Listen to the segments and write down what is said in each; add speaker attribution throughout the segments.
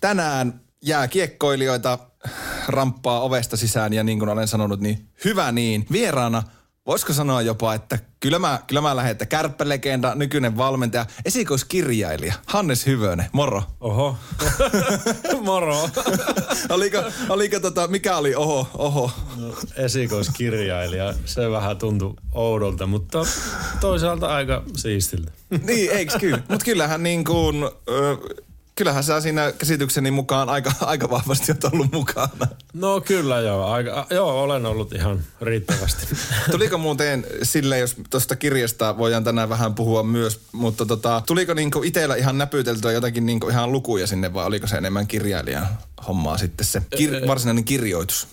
Speaker 1: tänään jääkiekkoilijoita ramppaa ovesta sisään ja niin kuin olen sanonut, niin hyvä niin. Vieraana voisiko sanoa jopa, että kyllä mä, kyllä mä lähden, että kärppälegenda, nykyinen valmentaja, esikoiskirjailija, Hannes Hyvönen, moro.
Speaker 2: Oho. moro.
Speaker 1: oliko, oliko tota, mikä oli oho, oho?
Speaker 2: No, esikoiskirjailija, se vähän tuntui oudolta, mutta toisaalta aika siistiltä.
Speaker 1: niin, eikö kyllä? Mutta kyllähän niin kuin, kyllähän sä siinä käsitykseni mukaan aika, aika vahvasti olet ollut mukana.
Speaker 2: No kyllä joo, aika, joo olen ollut ihan riittävästi.
Speaker 1: tuliko muuten sille, jos tuosta kirjasta voidaan tänään vähän puhua myös, mutta tota, tuliko niinku itsellä ihan näpyteltyä jotakin niinku ihan lukuja sinne vai oliko se enemmän kirjailijan hommaa sitten se kir- varsinainen kirjoitus?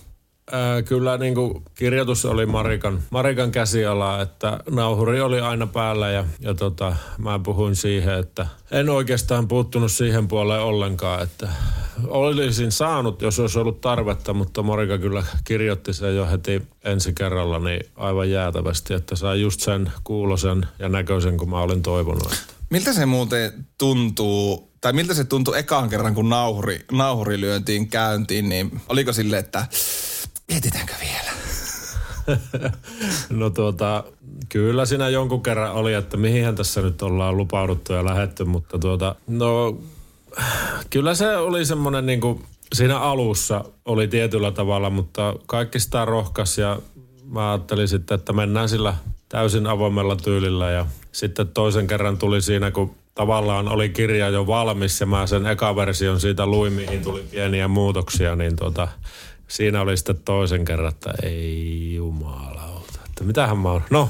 Speaker 2: Ää, kyllä niin kuin kirjoitus oli Marikan, Marikan käsiala, että nauhuri oli aina päällä ja, ja tota, mä puhuin siihen, että en oikeastaan puuttunut siihen puoleen ollenkaan, että olisin saanut, jos olisi ollut tarvetta, mutta Marika kyllä kirjoitti sen jo heti ensi kerralla niin aivan jäätävästi, että sai just sen kuulosen ja näköisen, kun mä olin toivonut.
Speaker 1: Miltä se muuten tuntuu, tai miltä se tuntui ekaan kerran, kun nauhuri, nauhuri lyöntiin käyntiin, niin oliko sille, että Mietitäänkö vielä?
Speaker 2: no tuota, kyllä siinä jonkun kerran oli, että mihin tässä nyt ollaan lupauduttu ja lähetty, mutta tuota, no kyllä se oli semmoinen niin kuin, siinä alussa oli tietyllä tavalla, mutta kaikki sitä rohkas ja mä ajattelin sitten, että mennään sillä täysin avoimella tyylillä ja sitten toisen kerran tuli siinä, kun tavallaan oli kirja jo valmis ja mä sen eka version siitä luin, mihin tuli pieniä muutoksia, niin tuota, siinä oli sitten toisen kerran, että ei jumalauta, että mitähän mä oon. No,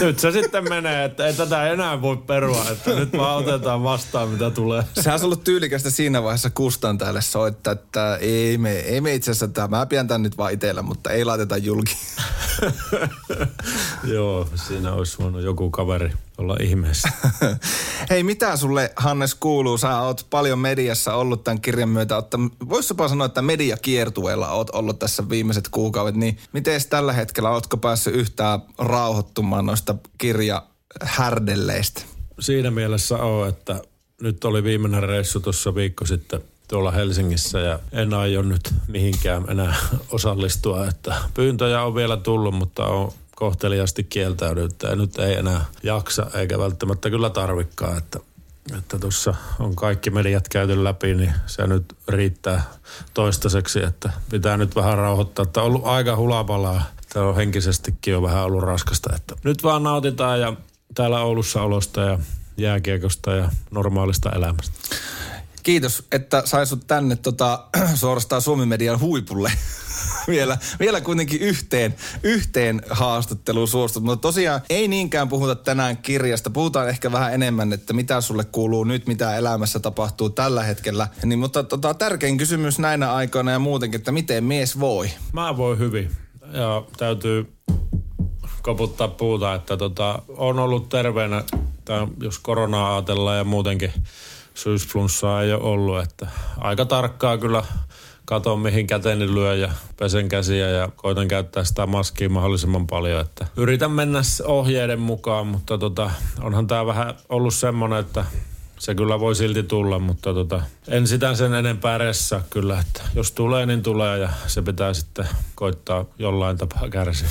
Speaker 2: nyt se sitten menee, että ei tätä enää voi perua, että nyt vaan otetaan vastaan, mitä tulee.
Speaker 1: Sehän on ollut tyylikästä siinä vaiheessa Kustan täällä soittaa, että ei me, ei me itse asiassa, tämä, mä pidän tämän nyt vaan itsellä, mutta ei laiteta julki.
Speaker 2: Joo, siinä olisi voinut joku kaveri olla ihmeessä.
Speaker 1: Hei, mitä sulle Hannes kuuluu? Sä oot paljon mediassa ollut tämän kirjan myötä. Voisi jopa sanoa, että mediakiertueella oot ollut tässä viimeiset kuukaudet. Niin miten tällä hetkellä, ootko päässyt yhtään rauhoittumaan noista kirjahärdelleistä?
Speaker 2: Siinä mielessä on, että nyt oli viimeinen reissu tuossa viikko sitten tuolla Helsingissä ja en aio nyt mihinkään enää osallistua. Että pyyntöjä on vielä tullut, mutta on kohteliasti kieltäydy, että nyt ei enää jaksa eikä välttämättä kyllä tarvikkaa, että että tuossa on kaikki mediat käyty läpi, niin se nyt riittää toistaiseksi, että pitää nyt vähän rauhoittaa. Että on ollut aika hulapalaa. Tämä on henkisestikin jo vähän ollut raskasta. Että nyt vaan nautitaan ja täällä Oulussa olosta ja jääkiekosta ja normaalista elämästä.
Speaker 1: Kiitos, että saisut tänne tota, suorastaan Suomen median huipulle vielä, vielä kuitenkin yhteen, yhteen haastatteluun suostut. Mutta tosiaan ei niinkään puhuta tänään kirjasta. Puhutaan ehkä vähän enemmän, että mitä sulle kuuluu nyt, mitä elämässä tapahtuu tällä hetkellä. Niin, mutta tota, tärkein kysymys näinä aikoina ja muutenkin, että miten mies voi?
Speaker 2: Mä voin hyvin. Ja täytyy koputtaa puuta, että tota, on ollut terveenä, tai jos koronaa ajatellaan ja muutenkin syysflunssaa ei ole ollut, että aika tarkkaa kyllä katon mihin käteni lyö ja pesen käsiä ja koitan käyttää sitä maskia mahdollisimman paljon. Että yritän mennä ohjeiden mukaan, mutta tota, onhan tämä vähän ollut semmoinen, että se kyllä voi silti tulla, mutta tota, en sitä sen enempää ressa kyllä, että jos tulee, niin tulee ja se pitää sitten koittaa jollain tapaa kärsiä.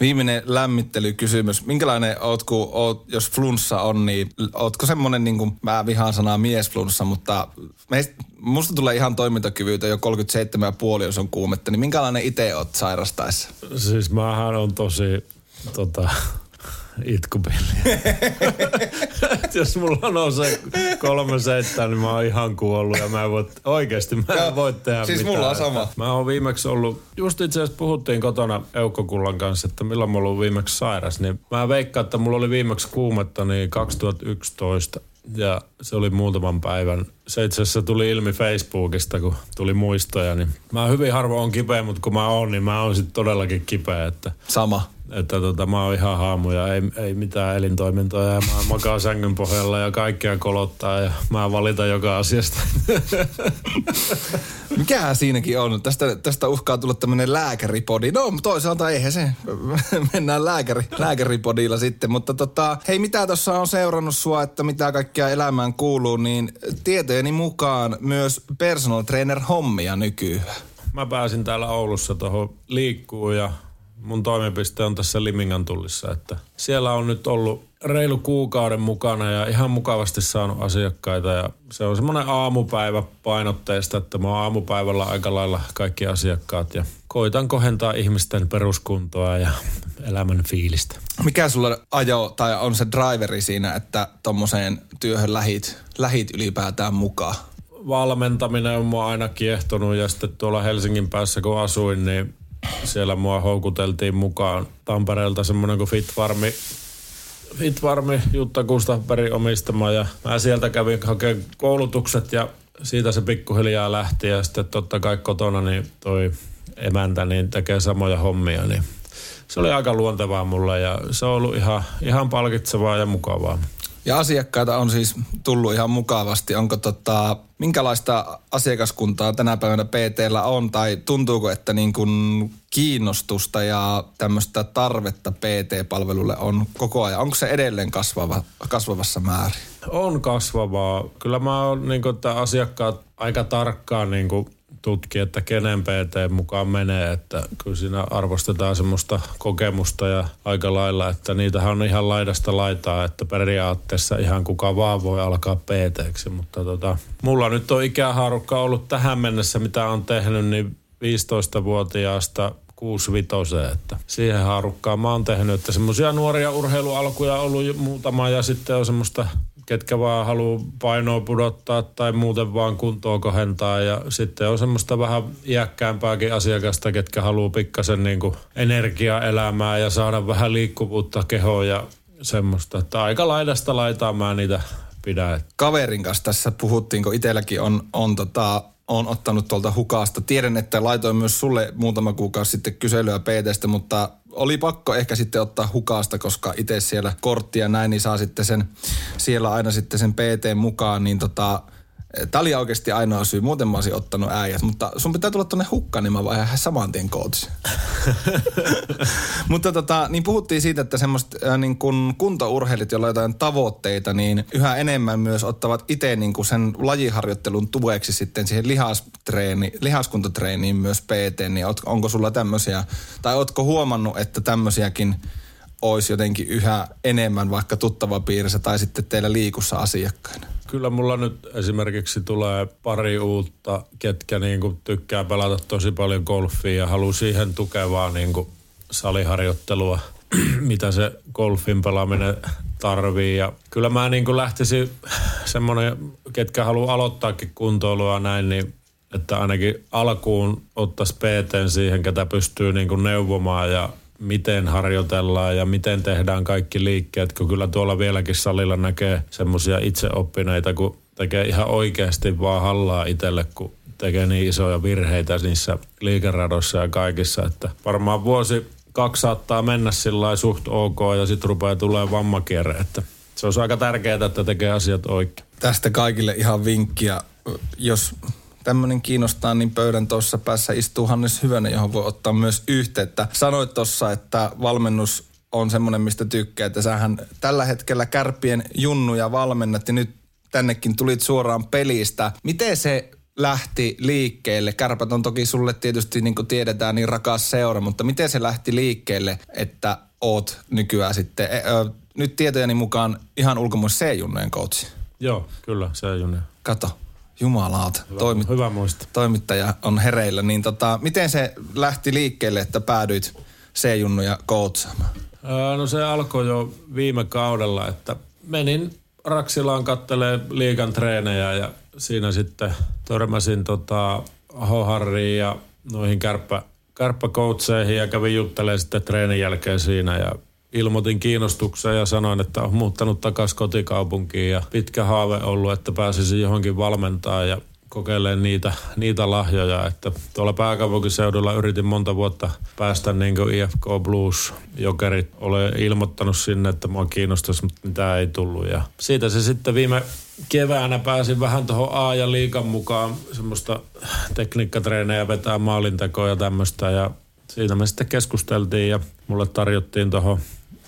Speaker 1: Viimeinen lämmittelykysymys. Minkälainen oot, kun oot, jos flunssa on, niin ootko semmoinen, niin kuin mä vihaan sanaa miesflunssa, mutta meistä, musta tulee ihan toimintakyvyltä jo 37,5, jos on kuumetta, niin minkälainen itse oot sairastaessa?
Speaker 2: Siis mähän on tosi tota, itkupeli. jos mulla nousee kolme seitsemän, niin mä oon ihan kuollut ja mä en voi, oikeesti mä en voi tehdä
Speaker 1: Siis
Speaker 2: mitään.
Speaker 1: mulla on sama.
Speaker 2: Mä oon viimeksi ollut, just itse asiassa puhuttiin kotona Eukko Kullan kanssa, että milloin mulla on viimeksi sairas, niin mä veikkaan, että mulla oli viimeksi kuumetta niin 2011 ja se oli muutaman päivän. Se itse asiassa tuli ilmi Facebookista, kun tuli muistoja, niin mä hyvin harvoin on kipeä, mutta kun mä oon, niin mä oon sitten todellakin kipeä. Että
Speaker 1: Sama.
Speaker 2: että tota, mä oon ihan haamu ja ei, ei mitään elintoimintoja ja mä makaan sängyn pohjalla ja kaikkea kolottaa ja mä valitan joka asiasta.
Speaker 1: Mikähän siinäkin on? Tästä, tästä uhkaa tulla tämmöinen lääkäripodi. No toisaalta eihän se. Mennään lääkäri, lääkäripodilla sitten. Mutta tota, hei mitä tuossa on seurannut sua, että mitä kaikkea elämään kuuluu, niin tietojeni mukaan myös personal trainer hommia nykyään.
Speaker 2: Mä pääsin täällä Oulussa tuohon liikkuu ja mun toimipiste on tässä Limingan tullissa, että siellä on nyt ollut reilu kuukauden mukana ja ihan mukavasti saanut asiakkaita ja se on semmoinen aamupäivä painotteista, että mä oon aamupäivällä aika lailla kaikki asiakkaat ja koitan kohentaa ihmisten peruskuntoa ja elämän fiilistä.
Speaker 1: Mikä sulla ajo tai on se driveri siinä, että tommoseen työhön lähit, lähit ylipäätään mukaan?
Speaker 2: Valmentaminen on mua aina kiehtonut ja sitten tuolla Helsingin päässä kun asuin, niin siellä mua houkuteltiin mukaan Tampereelta semmoinen kuin Fitfarmi, Fitfarmi Jutta Gustafberg omistama ja mä sieltä kävin hakemaan koulutukset ja siitä se pikkuhiljaa lähti ja sitten totta kai kotona niin toi emäntä niin tekee samoja hommia, niin se oli aika luontevaa mulle ja se on ollut ihan, ihan palkitsevaa ja mukavaa.
Speaker 1: Ja asiakkaita on siis tullut ihan mukavasti. Onko tota, minkälaista asiakaskuntaa tänä päivänä PTllä on tai tuntuuko, että niin kuin kiinnostusta ja tämmöistä tarvetta PT-palvelulle on koko ajan? Onko se edelleen kasvava, kasvavassa määrin?
Speaker 2: On kasvavaa. Kyllä mä oon niin että asiakkaat aika tarkkaan niin kuin tutki, että kenen PT mukaan menee, että kyllä siinä arvostetaan semmoista kokemusta ja aika lailla, että niitähän on ihan laidasta laitaa, että periaatteessa ihan kuka vaan voi alkaa pt mutta tota, mulla nyt on ikähaarukka ollut tähän mennessä, mitä on tehnyt, niin 15-vuotiaasta 65, että siihen haarukkaan mä oon tehnyt, että semmoisia nuoria urheilualkuja on ollut muutama ja sitten on semmoista ketkä vaan haluaa painoa pudottaa tai muuten vaan kuntoa kohentaa. Ja sitten on semmoista vähän iäkkäämpääkin asiakasta, ketkä haluaa pikkasen niin energiaelämää ja saada vähän liikkuvuutta kehoon ja semmoista. Että aika laidasta laitaa mä niitä pidän.
Speaker 1: Kaverin kanssa tässä puhuttiin, kun itselläkin on, on tota, on ottanut tuolta hukasta. Tiedän, että laitoin myös sulle muutama kuukausi sitten kyselyä PTstä, mutta oli pakko ehkä sitten ottaa hukasta, koska itse siellä korttia näin, niin saa sitten sen, siellä aina sitten sen PT mukaan, niin tota, Tämä oli oikeasti ainoa syy. Muuten mä olisin ottanut äijät, mutta sun pitää tulla tuonne hukkaan, niin mä vaihan saman tien coach. mutta tota, niin puhuttiin siitä, että semmoista äh, niin kun kuntourheilijat, joilla on jotain tavoitteita, niin yhä enemmän myös ottavat itse niin sen lajiharjoittelun tueksi sitten siihen lihastreeni, lihaskuntotreeniin myös PT, niin onko sulla tämmöisiä, tai ootko huomannut, että tämmöisiäkin olisi jotenkin yhä enemmän vaikka tuttava piirissä tai sitten teillä liikussa asiakkaina?
Speaker 2: Kyllä mulla nyt esimerkiksi tulee pari uutta, ketkä niin kuin tykkää pelata tosi paljon golfia ja haluaa siihen tukevaa niin kuin saliharjoittelua, mitä se golfin pelaaminen tarvii. Ja kyllä mä niin kuin lähtisin semmoinen, ketkä haluaa aloittaakin kuntoilua näin, niin että ainakin alkuun ottaisi PT siihen, ketä pystyy niin kuin neuvomaan ja miten harjoitellaan ja miten tehdään kaikki liikkeet, kun kyllä tuolla vieläkin salilla näkee semmoisia itseoppineita, kun tekee ihan oikeasti vaan hallaa itselle, kun tekee niin isoja virheitä niissä liikeradossa ja kaikissa, että varmaan vuosi kaksi saattaa mennä sillä suht ok ja sitten rupeaa tulee vammakierre, että se on aika tärkeää, että tekee asiat oikein.
Speaker 1: Tästä kaikille ihan vinkkiä, jos tämmöinen kiinnostaa, niin pöydän tuossa päässä istuu Hannes Hyvönen, johon voi ottaa myös yhteyttä. Sanoit tuossa, että valmennus on semmoinen, mistä tykkää, että sähän tällä hetkellä kärpien junnuja valmennat ja nyt tännekin tulit suoraan pelistä. Miten se lähti liikkeelle? Kärpät on toki sulle tietysti, niin kuin tiedetään, niin rakas seura, mutta miten se lähti liikkeelle, että oot nykyään sitten, e, ö, nyt tietojeni mukaan ihan ulkomuissa C-junnojen coachi?
Speaker 2: Joo, kyllä, C-junnojen.
Speaker 1: Kato, Jumalaat,
Speaker 2: hyvä, toimit, hyvä muista.
Speaker 1: toimittaja on hereillä. Niin tota, miten se lähti liikkeelle, että päädyit C-junnuja kootsaamaan?
Speaker 2: no se alkoi jo viime kaudella, että menin Raksilaan kattelee liikan treenejä ja siinä sitten törmäsin tota Hoharriin ja noihin kärppä, kärppäkoutseihin ja kävin juttelemaan sitten treenin jälkeen siinä ja ilmoitin kiinnostuksen ja sanoin, että on muuttanut takaisin kotikaupunkiin ja pitkä haave ollut, että pääsisin johonkin valmentaa ja kokeilemaan niitä, niitä lahjoja. Että tuolla pääkaupunkiseudulla yritin monta vuotta päästä niin kuin IFK Blues jokerit. Olen ilmoittanut sinne, että mua kiinnostaisi, mutta mitä ei tullut. Ja siitä se sitten viime keväänä pääsin vähän tuohon A- ja liikan mukaan semmoista tekniikkatreenejä vetää maalintekoa ja tämmöistä. Ja siitä me sitten keskusteltiin ja mulle tarjottiin tuohon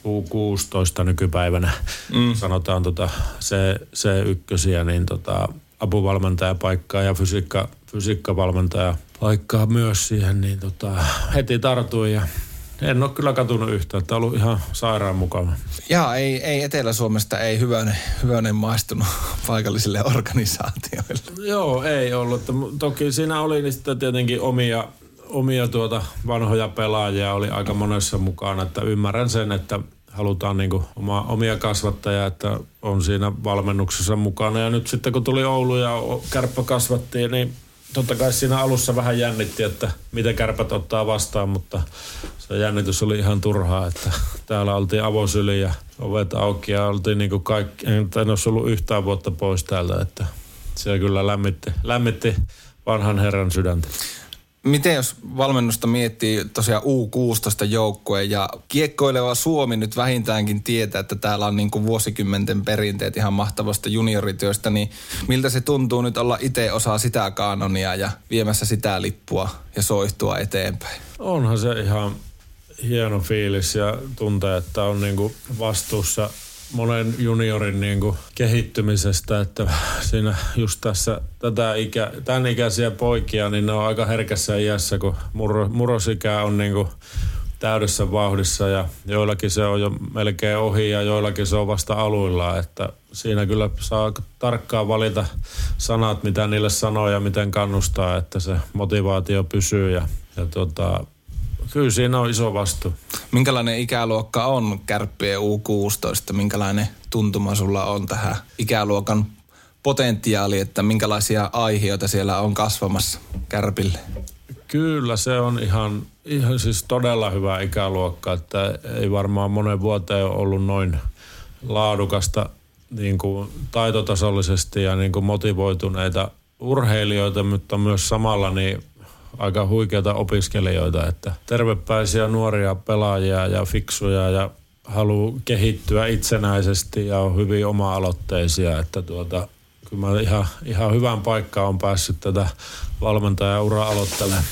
Speaker 2: U16 nykypäivänä, mm. sanotaan tota C, C1, niin tota, apuvalmentajapaikkaa ja fysiikka, fysiikkavalmentaja paikkaa myös siihen, niin tota, heti tartuin ja en ole kyllä katunut yhtään, että on ollut ihan sairaan mukava.
Speaker 1: Ja ei, ei Etelä-Suomesta ei hyvänen, hyvänen maistunut paikallisille organisaatioille.
Speaker 2: Joo, ei ollut. Toki siinä oli sitten tietenkin omia, omia tuota vanhoja pelaajia oli aika monessa mukana, että ymmärrän sen, että halutaan niin oma, omia kasvattajia, että on siinä valmennuksessa mukana. Ja nyt sitten kun tuli Oulu ja kärppä kasvattiin, niin totta kai siinä alussa vähän jännitti, että miten kärpät ottaa vastaan, mutta se jännitys oli ihan turhaa, että täällä oltiin avosyli ja ovet auki ja oltiin niin kaikki, en olisi ollut yhtään vuotta pois täältä, että se kyllä lämmitti, lämmitti vanhan herran sydäntä.
Speaker 1: Miten jos valmennusta miettii tosiaan U16 joukkue ja kiekkoileva Suomi nyt vähintäänkin tietää, että täällä on niin kuin vuosikymmenten perinteet ihan mahtavasta juniorityöstä, niin miltä se tuntuu nyt olla itse osa sitä kanonia ja viemässä sitä lippua ja soihtua eteenpäin?
Speaker 2: Onhan se ihan hieno fiilis ja tuntee, että on niin kuin vastuussa monen juniorin niin kuin kehittymisestä, että siinä just tässä tätä ikä, tämän ikäisiä poikia, niin ne on aika herkässä iässä, kun murro, murrosikä on niin kuin täydessä vauhdissa ja joillakin se on jo melkein ohi ja joillakin se on vasta aluilla, että siinä kyllä saa tarkkaan valita sanat, mitä niille sanoo ja miten kannustaa, että se motivaatio pysyy ja, ja tota, Kyllä siinä on iso vastuu.
Speaker 1: Minkälainen ikäluokka on kärppien U16? Minkälainen tuntuma sulla on tähän ikäluokan potentiaali, että minkälaisia aiheita siellä on kasvamassa kärpille?
Speaker 2: Kyllä se on ihan, ihan siis todella hyvä ikäluokka, että ei varmaan monen vuoteen ole ollut noin laadukasta niin kuin taitotasollisesti ja niin kuin motivoituneita urheilijoita, mutta myös samalla niin aika huikeita opiskelijoita, että tervepäisiä nuoria pelaajia ja fiksuja ja haluaa kehittyä itsenäisesti ja on hyvin oma-aloitteisia, että tuota, kyllä mä ihan, ihan hyvän paikkaan on päässyt tätä valmentajaura aloittelemaan.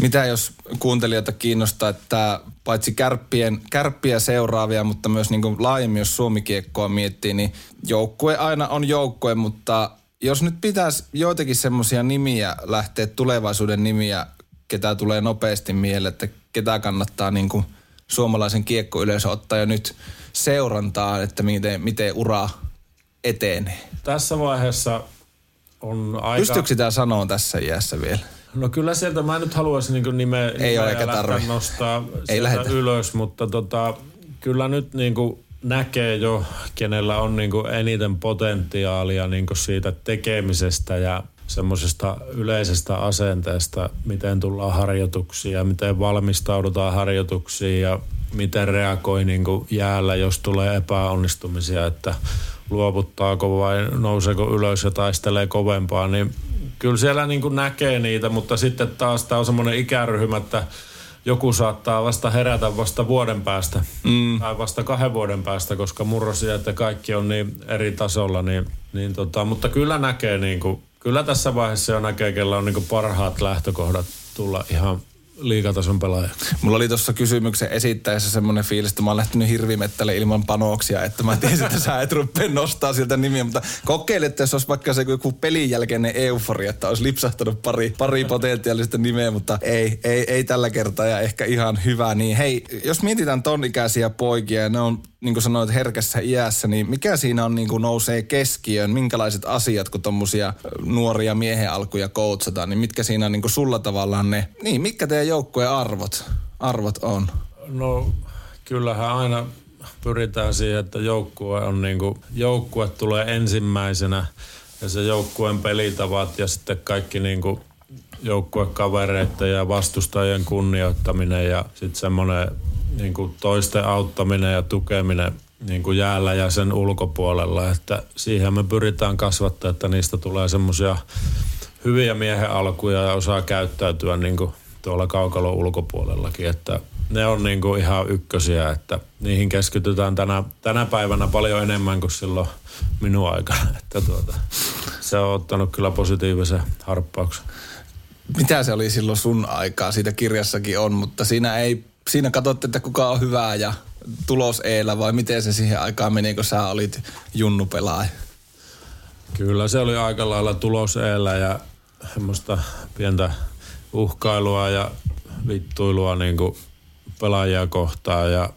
Speaker 1: Mitä jos kuuntelijoita kiinnostaa, että paitsi kärppien, kärppiä seuraavia, mutta myös niin laajemmin, jos suomikiekkoa miettii, niin joukkue aina on joukkue, mutta jos nyt pitäisi joitakin semmoisia nimiä lähteä, tulevaisuuden nimiä, ketä tulee nopeasti mieleen, että ketä kannattaa niin kuin suomalaisen kiekkoyleisö ottaa jo nyt seurantaa, että miten, miten ura etenee.
Speaker 2: Tässä vaiheessa on aika...
Speaker 1: Pystyykö sitä sanoa tässä iässä vielä?
Speaker 2: No kyllä sieltä mä nyt haluaisin niin nimeä, Ei ole nostaa Ei ylös, mutta tota, kyllä nyt niin kuin näkee jo, kenellä on niin kuin eniten potentiaalia niin kuin siitä tekemisestä ja semmoisesta yleisestä asenteesta, miten tullaan harjoituksiin ja miten valmistaudutaan harjoituksiin ja miten reagoi niin kuin jäällä, jos tulee epäonnistumisia, että luovuttaako vai nouseeko ylös ja taistelee kovempaa, niin kyllä siellä niin kuin näkee niitä, mutta sitten taas tämä on semmoinen ikäryhmä, että joku saattaa vasta herätä vasta vuoden päästä mm. tai vasta kahden vuoden päästä, koska murrosia, että kaikki on niin eri tasolla, niin, niin tota, mutta kyllä näkee niin kuin, kyllä tässä vaiheessa jo näkee, kellä on niin kuin parhaat lähtökohdat tulla ihan liikatason pelaaja.
Speaker 1: Mulla oli tuossa kysymyksen esittäessä semmoinen fiilis, että mä oon lähtenyt hirvimettälle ilman panoksia, että mä tiesin, että sä et rupea nostaa sieltä nimiä, mutta kokeile, että jos olisi vaikka se joku pelin jälkeinen euforia, että olisi lipsahtanut pari, pari potentiaalista nimeä, mutta ei, ei, ei tällä kertaa ja ehkä ihan hyvä. Niin hei, jos mietitään ton ikäisiä poikia ja ne on niin kuin sanoit, herkässä iässä, niin mikä siinä on niin kuin nousee keskiöön? Minkälaiset asiat, kun tuommoisia nuoria miehen alkuja koutsataan, niin mitkä siinä on niin kuin sulla tavallaan ne, niin mitkä teidän joukkueen arvot, arvot on?
Speaker 2: No kyllähän aina pyritään siihen, että joukkue on niin kuin, joukkue tulee ensimmäisenä ja se joukkueen pelitavat ja sitten kaikki niin kuin joukkuekavereiden ja vastustajien kunnioittaminen ja sitten semmoinen niin kuin toisten auttaminen ja tukeminen niin kuin jäällä ja sen ulkopuolella, että siihen me pyritään kasvattaa, että niistä tulee semmoisia hyviä miehen alkuja ja osaa käyttäytyä niin kuin tuolla kaukalon ulkopuolellakin, että ne on niin kuin ihan ykkösiä, että niihin keskitytään tänä, tänä päivänä paljon enemmän kuin silloin minun aikana. Että tuota, se on ottanut kyllä positiivisen harppauksen.
Speaker 1: Mitä se oli silloin sun aikaa? Siitä kirjassakin on, mutta siinä ei, siinä katsotte, että kuka on hyvää ja tulos eellä vai miten se siihen aikaan meni, kun sä olit junnupelaaja?
Speaker 2: Kyllä se oli aika lailla tulos eellä ja semmoista pientä uhkailua ja vittuilua niin kuin pelaajia kohtaan ja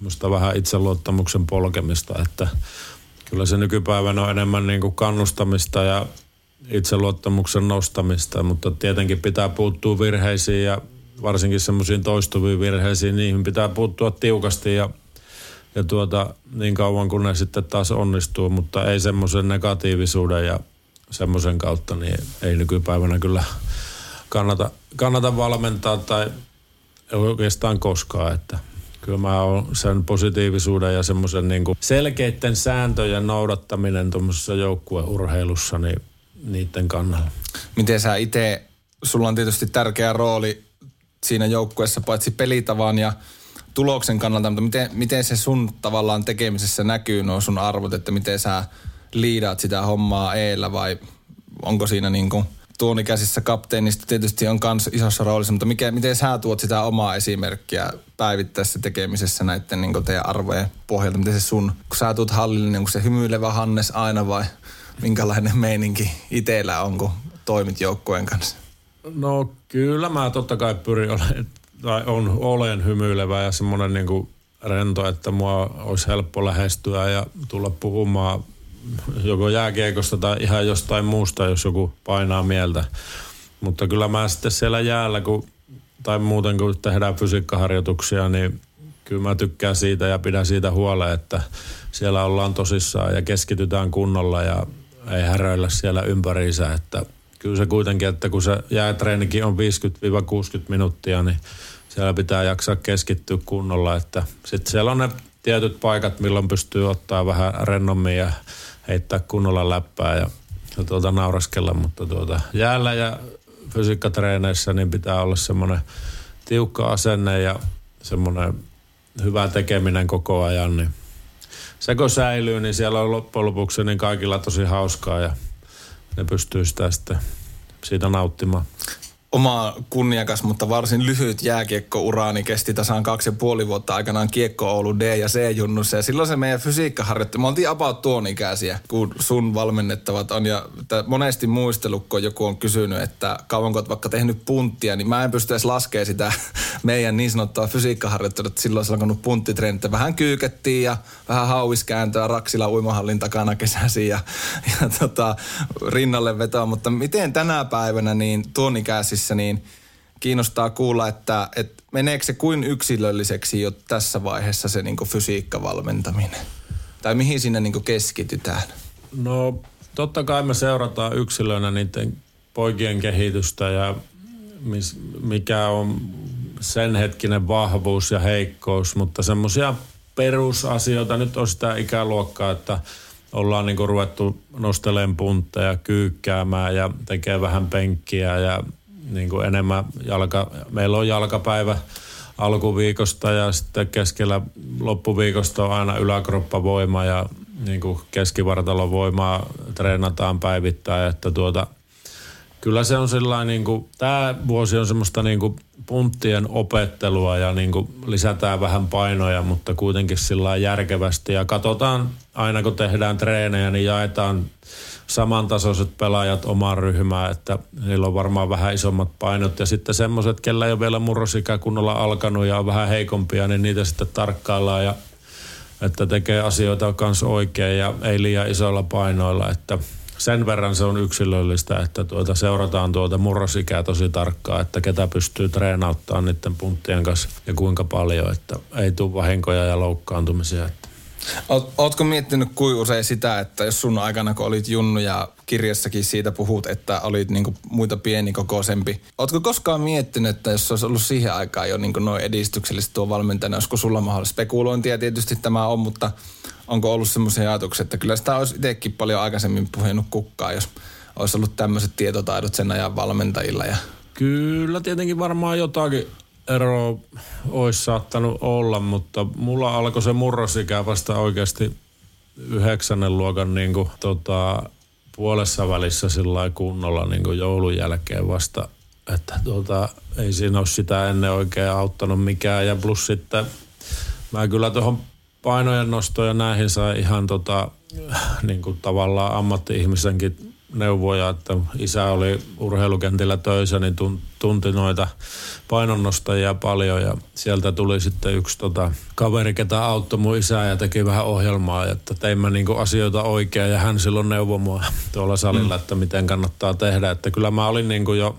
Speaker 2: musta vähän itseluottamuksen polkemista, että kyllä se nykypäivänä on enemmän niin kuin kannustamista ja itseluottamuksen nostamista, mutta tietenkin pitää puuttua virheisiin ja varsinkin semmoisiin toistuviin virheisiin, niihin pitää puuttua tiukasti ja, ja tuota, niin kauan kun ne sitten taas onnistuu, mutta ei semmoisen negatiivisuuden ja semmoisen kautta, niin ei nykypäivänä kyllä kannata, kannata valmentaa tai oikeastaan koskaan, että kyllä mä oon sen positiivisuuden ja semmoisen niin selkeiden sääntöjen noudattaminen tuommoisessa joukkueurheilussa, niin niiden kannalla.
Speaker 1: Miten sä itse, sulla on tietysti tärkeä rooli siinä joukkueessa paitsi pelitavan ja tuloksen kannalta, mutta miten, miten se sun tavallaan tekemisessä näkyy nuo sun arvot, että miten sä liidaat sitä hommaa eellä vai onko siinä niin kuin tuonikäsissä kapteenista tietysti on myös isossa roolissa, mutta mikä, miten sä tuot sitä omaa esimerkkiä päivittäisessä tekemisessä näiden niin teidän arvojen pohjalta? Miten se sun, kun sä tuut hallille, niin se hymyilevä Hannes aina vai minkälainen meininki itsellä on, kun toimit joukkueen kanssa?
Speaker 2: No kyllä mä totta kai pyrin olemaan, tai on, olen hymyilevä ja semmoinen niin rento, että mua olisi helppo lähestyä ja tulla puhumaan joko jääkiekosta tai ihan jostain muusta, jos joku painaa mieltä. Mutta kyllä mä sitten siellä jäällä, kun, tai muuten kun tehdään fysiikkaharjoituksia, niin kyllä mä tykkään siitä ja pidän siitä huolen, että siellä ollaan tosissaan ja keskitytään kunnolla ja ei häröillä siellä ympäriinsä, että kyllä se kuitenkin, että kun se jäätreenikin on 50-60 minuuttia, niin siellä pitää jaksaa keskittyä kunnolla, että sitten siellä on ne tietyt paikat, milloin pystyy ottaa vähän rennommin ja heittää kunnolla läppää ja, ja tuota, nauraskella, mutta tuota, jäällä ja fysiikkatreeneissä niin pitää olla semmoinen tiukka asenne ja semmoinen hyvä tekeminen koko ajan, niin se kun säilyy, niin siellä on loppujen lopuksi niin kaikilla tosi hauskaa ja ne pystyy sitä sitten siitä nauttimaan
Speaker 1: oma kunniakas, mutta varsin lyhyt jääkiekkouraani kesti tasan kaksi ja puoli vuotta aikanaan Kiekko Oulu D- ja C-junnussa. Ja silloin se meidän fysiikkaharjoittelu, me oltiin about tuon ikäisiä, kun sun valmennettavat on. Ja monesti muistellut, kun joku on kysynyt, että kauanko olet vaikka tehnyt punttia, niin mä en pysty edes laskemaan sitä meidän niin sanottua fysiikkaharjoittelua. Silloin se alkanut punttitreenit, vähän kyykettiin ja vähän hauiskääntöä Raksila uimahallin takana kesäsi ja, ja tota, rinnalle vetoa. Mutta miten tänä päivänä niin tuon ikäisiä prosessissa, niin kiinnostaa kuulla, että, että meneekö se kuin yksilölliseksi jo tässä vaiheessa se niin fysiikkavalmentaminen? Tai mihin sinne niin keskitytään?
Speaker 2: No totta kai me seurataan yksilöinä niiden poikien kehitystä ja mis, mikä on sen hetkinen vahvuus ja heikkous, mutta semmoisia perusasioita, nyt on sitä ikäluokkaa, että ollaan niinku ruvettu nostelemaan puntteja, kyykkäämään ja tekee vähän penkkiä ja niin kuin enemmän jalka, meillä on jalkapäivä alkuviikosta ja sitten keskellä loppuviikosta on aina yläkroppavoima ja niin kuin keskivartalovoimaa treenataan päivittäin, että tuota, kyllä se on sellainen, niin kuin, tämä vuosi on semmoista niin kuin punttien opettelua ja niin kuin lisätään vähän painoja, mutta kuitenkin sillä järkevästi. Ja katsotaan aina kun tehdään treenejä, niin jaetaan samantasoiset pelaajat omaan ryhmään, että niillä on varmaan vähän isommat painot. Ja sitten semmoiset, kellä ei ole vielä murrosikä kunnolla alkanut ja on vähän heikompia, niin niitä sitten tarkkaillaan ja että tekee asioita kanssa oikein ja ei liian isoilla painoilla, että sen verran se on yksilöllistä, että tuota seurataan tuota murrosikää tosi tarkkaan, että ketä pystyy treenauttaa niiden punttien kanssa ja kuinka paljon, että ei tule vahinkoja ja loukkaantumisia. Että
Speaker 1: Oot, ootko miettinyt kuin usein sitä, että jos sun aikana, kun olit junnu ja kirjassakin siitä puhut, että olit niinku muita pienikokoisempi. Ootko koskaan miettinyt, että jos olisi ollut siihen aikaan jo niinku noin edistyksellisesti tuo valmentajana, olisiko sulla mahdollista spekulointia tietysti tämä on, mutta onko ollut semmoisia ajatuksia, että kyllä sitä olisi itsekin paljon aikaisemmin puhunut kukkaa, jos olisi ollut tämmöiset tietotaidot sen ajan valmentajilla. Ja...
Speaker 2: Kyllä tietenkin varmaan jotakin eroa olisi saattanut olla, mutta mulla alkoi se murrosikä vasta oikeasti yhdeksännen luokan niin kuin, tota, puolessa välissä sillä kunnolla niin kuin joulun jälkeen vasta, että tota, ei siinä ole sitä ennen oikein auttanut mikään. Ja plus sitten mä kyllä tuohon painojen nostoja näihin sai ihan tota, niin kuin tavallaan ammatti-ihmisenkin neuvoja, että isä oli urheilukentillä töissä, niin tunti noita painonnostajia paljon ja sieltä tuli sitten yksi tota, kaveri, ketä auttoi mun isää ja teki vähän ohjelmaa, että teimme niinku asioita oikein ja hän silloin neuvoi mua tuolla salilla, mm. että miten kannattaa tehdä, että kyllä mä olin niinku jo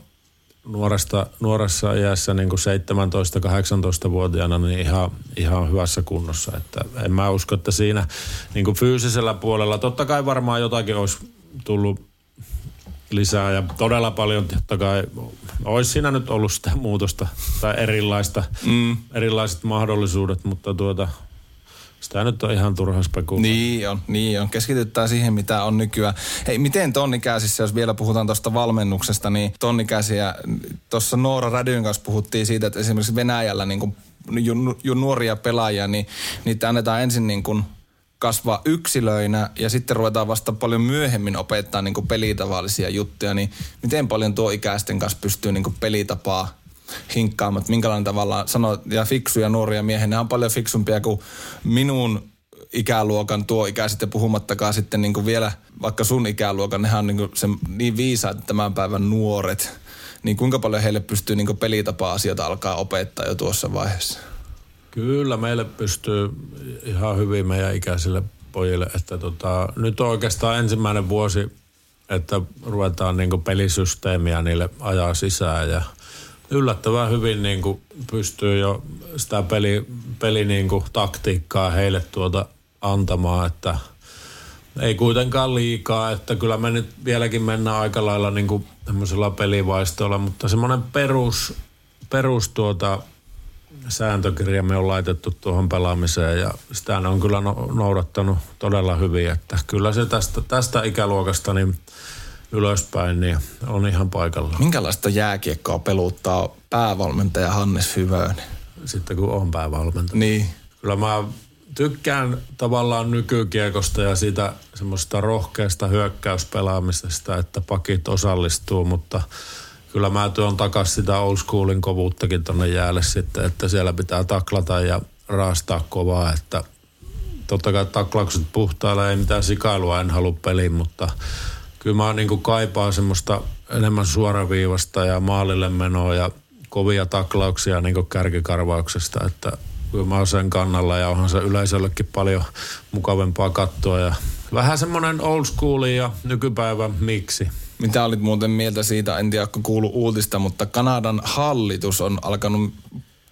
Speaker 2: nuoresta, nuoressa iässä niin kuin 17-18-vuotiaana niin ihan, ihan hyvässä kunnossa. Että en mä usko, että siinä niin kuin fyysisellä puolella, totta kai varmaan jotakin olisi tullut lisää ja todella paljon totta kai olisi siinä nyt ollut sitä muutosta tai erilaista, mm. erilaiset mahdollisuudet, mutta tuota, sitä nyt on ihan turha spekuloida.
Speaker 1: Niin on, niin on. Keskitytään siihen, mitä on nykyään. Hei, miten tonnikäisissä, jos vielä puhutaan tuosta valmennuksesta, niin tonnikäisiä, tuossa Noora Rädyn kanssa puhuttiin siitä, että esimerkiksi Venäjällä niin kuin, jo, jo nuoria pelaajia, niin niitä annetaan ensin niin kuin kasvaa yksilöinä ja sitten ruvetaan vasta paljon myöhemmin opettaa niin pelitavallisia juttuja, niin miten paljon tuo ikäisten kanssa pystyy niin pelitapaa hinkkaamaan, minkälainen tavalla sanoo, ja fiksuja nuoria miehiä, ne on paljon fiksumpia kuin minun ikäluokan tuo ikäiset ja puhumattakaan sitten niin vielä vaikka sun ikäluokan, nehän on niin, se, niin viisaat tämän päivän nuoret, niin kuinka paljon heille pystyy niin pelitapa-asioita alkaa opettaa jo tuossa vaiheessa?
Speaker 2: Kyllä meille pystyy ihan hyvin meidän ikäisille pojille, että tota, nyt on oikeastaan ensimmäinen vuosi, että ruvetaan niin pelisysteemiä niille ajaa sisään ja yllättävän hyvin niin pystyy jo sitä peli, peli niin taktiikkaa heille tuota antamaan, että ei kuitenkaan liikaa, että kyllä me nyt vieläkin mennään aika lailla niin pelivaistoilla, mutta semmoinen perus, perus tuota, sääntökirja me on laitettu tuohon pelaamiseen ja sitä on kyllä no, noudattanut todella hyvin, että kyllä se tästä, tästä ikäluokasta niin ylöspäin niin on ihan paikalla.
Speaker 1: Minkälaista jääkiekkoa peluttaa päävalmentaja Hannes Hyvönen?
Speaker 2: Sitten kun on päävalmentaja.
Speaker 1: Niin.
Speaker 2: Kyllä mä tykkään tavallaan nykykiekosta ja siitä semmoista rohkeasta hyökkäyspelaamisesta, että pakit osallistuu, mutta kyllä mä tuon takaisin sitä old schoolin kovuuttakin tonne jäälle sitten, että siellä pitää taklata ja raastaa kovaa, että totta kai taklaukset puhtailla, ei mitään sikailua en halua peliin, mutta kyllä mä niin kaipaan semmoista enemmän suoraviivasta ja maalille menoa ja kovia taklauksia niin kärkikarvauksesta, että kyllä mä oon sen kannalla ja onhan se yleisöllekin paljon mukavempaa katsoa ja vähän semmoinen old school ja nykypäivä miksi.
Speaker 1: Mitä olit muuten mieltä siitä, en tiedä, kuulu uutista, mutta Kanadan hallitus on alkanut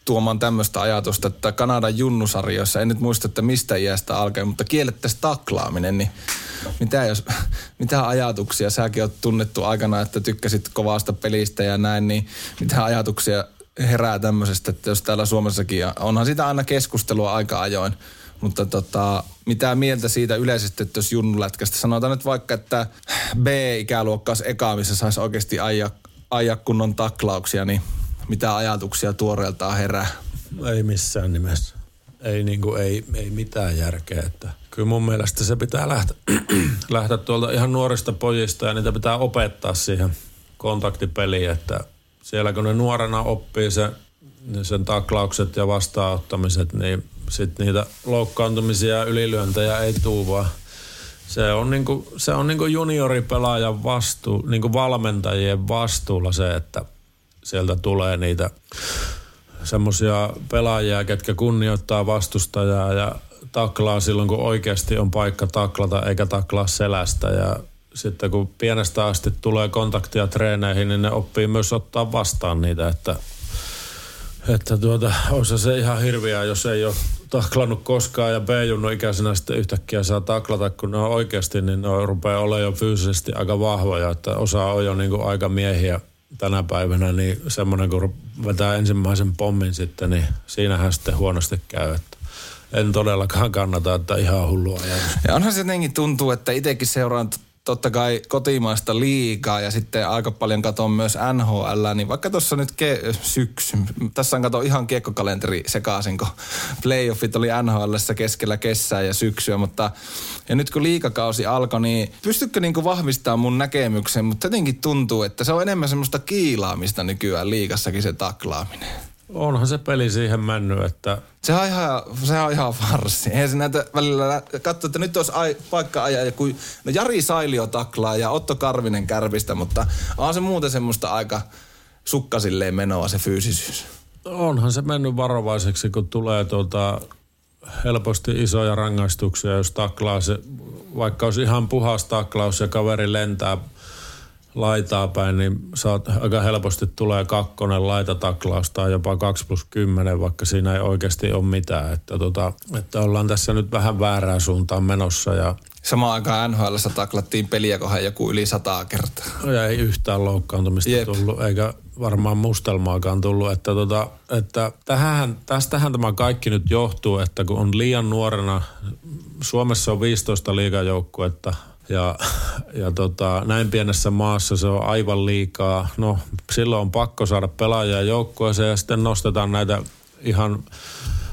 Speaker 1: tuomaan tämmöistä ajatusta, että Kanadan junnusarjoissa, en nyt muista, että mistä iästä alkaa, mutta kiellettäisiin taklaaminen, niin mitä, jos, mitä ajatuksia, säkin oot tunnettu aikana, että tykkäsit kovasta pelistä ja näin, niin mitä ajatuksia herää tämmöisestä, että jos täällä Suomessakin, ja onhan sitä aina keskustelua aika ajoin, mutta tota, mitä mieltä siitä yleisesti, että jos junnulätkästä sanotaan nyt vaikka, että B-ikäluokka olisi eka, missä saisi oikeasti ajaa, ajaa kunnon taklauksia, niin mitä ajatuksia tuoreeltaan herää?
Speaker 2: Ei missään nimessä. Ei, niin kuin, ei, ei mitään järkeä. Että kyllä mun mielestä se pitää lähteä, lähteä tuolta ihan nuorista pojista ja niitä pitää opettaa siihen kontaktipeliin, että siellä kun ne nuorena oppii se, sen taklaukset ja vastaanottamiset, niin sitten niitä loukkaantumisia ja ylilyöntejä ei tuu vaan se on, niinku, se on niinku junioripelaajan vastuu, niinku valmentajien vastuulla se, että sieltä tulee niitä semmoisia pelaajia, ketkä kunnioittaa vastustajaa ja taklaa silloin, kun oikeasti on paikka taklata, eikä taklaa selästä. Ja sitten kun pienestä asti tulee kontaktia treeneihin, niin ne oppii myös ottaa vastaan niitä, että, että tuota, olisi se ihan hirviää, jos ei ole taklannut koskaan ja B-junnu ikäisenä sitten yhtäkkiä saa taklata, kun ne on oikeasti, niin ne rupeaa olemaan jo fyysisesti aika vahvoja, että osa on jo niin kuin aika miehiä tänä päivänä, niin semmoinen kun vetää ensimmäisen pommin sitten, niin siinähän sitten huonosti käy, että en todellakaan kannata, että ihan hullua ajatus.
Speaker 1: Ja onhan se jotenkin tuntuu, että itsekin seuraan totta kai kotimaista liikaa ja sitten aika paljon katon myös NHL, niin vaikka tuossa nyt ke- syksy, tässä on kato ihan kiekkokalenteri sekaisin, kun playoffit oli NHL keskellä kesää ja syksyä, mutta ja nyt kun liikakausi alkoi, niin pystytkö niinku vahvistamaan mun näkemyksen, mutta jotenkin tuntuu, että se on enemmän semmoista kiilaamista nykyään liikassakin se taklaaminen.
Speaker 2: Onhan se peli siihen mennyt, että...
Speaker 1: Se on ihan, se on ihan farssi. Eihän se näitä välillä katso, että nyt olisi ai, paikka ajaa joku... No Jari Sailio taklaa ja Otto Karvinen kärvistä, mutta on se muuten semmoista aika sukkasilleen menoa se fyysisyys.
Speaker 2: Onhan se mennyt varovaiseksi, kun tulee tuota helposti isoja rangaistuksia, jos taklaa se, vaikka olisi ihan puhas taklaus ja kaveri lentää laitaa päin, niin saat, aika helposti tulee kakkonen laitataklaus tai jopa 2 plus 10, vaikka siinä ei oikeasti ole mitään. Että, tota, että ollaan tässä nyt vähän väärään suuntaan menossa ja
Speaker 1: Samaan aikaan NHL taklattiin peliä kohan joku yli sataa kertaa.
Speaker 2: Ja ei yhtään loukkaantumista Jep. tullut, eikä varmaan mustelmaakaan tullut. Että tota, että tähän, tästähän tämä kaikki nyt johtuu, että kun on liian nuorena, Suomessa on 15 liigajoukkuetta, ja, ja tota, näin pienessä maassa se on aivan liikaa. No silloin on pakko saada pelaajia joukkueeseen ja sitten nostetaan näitä ihan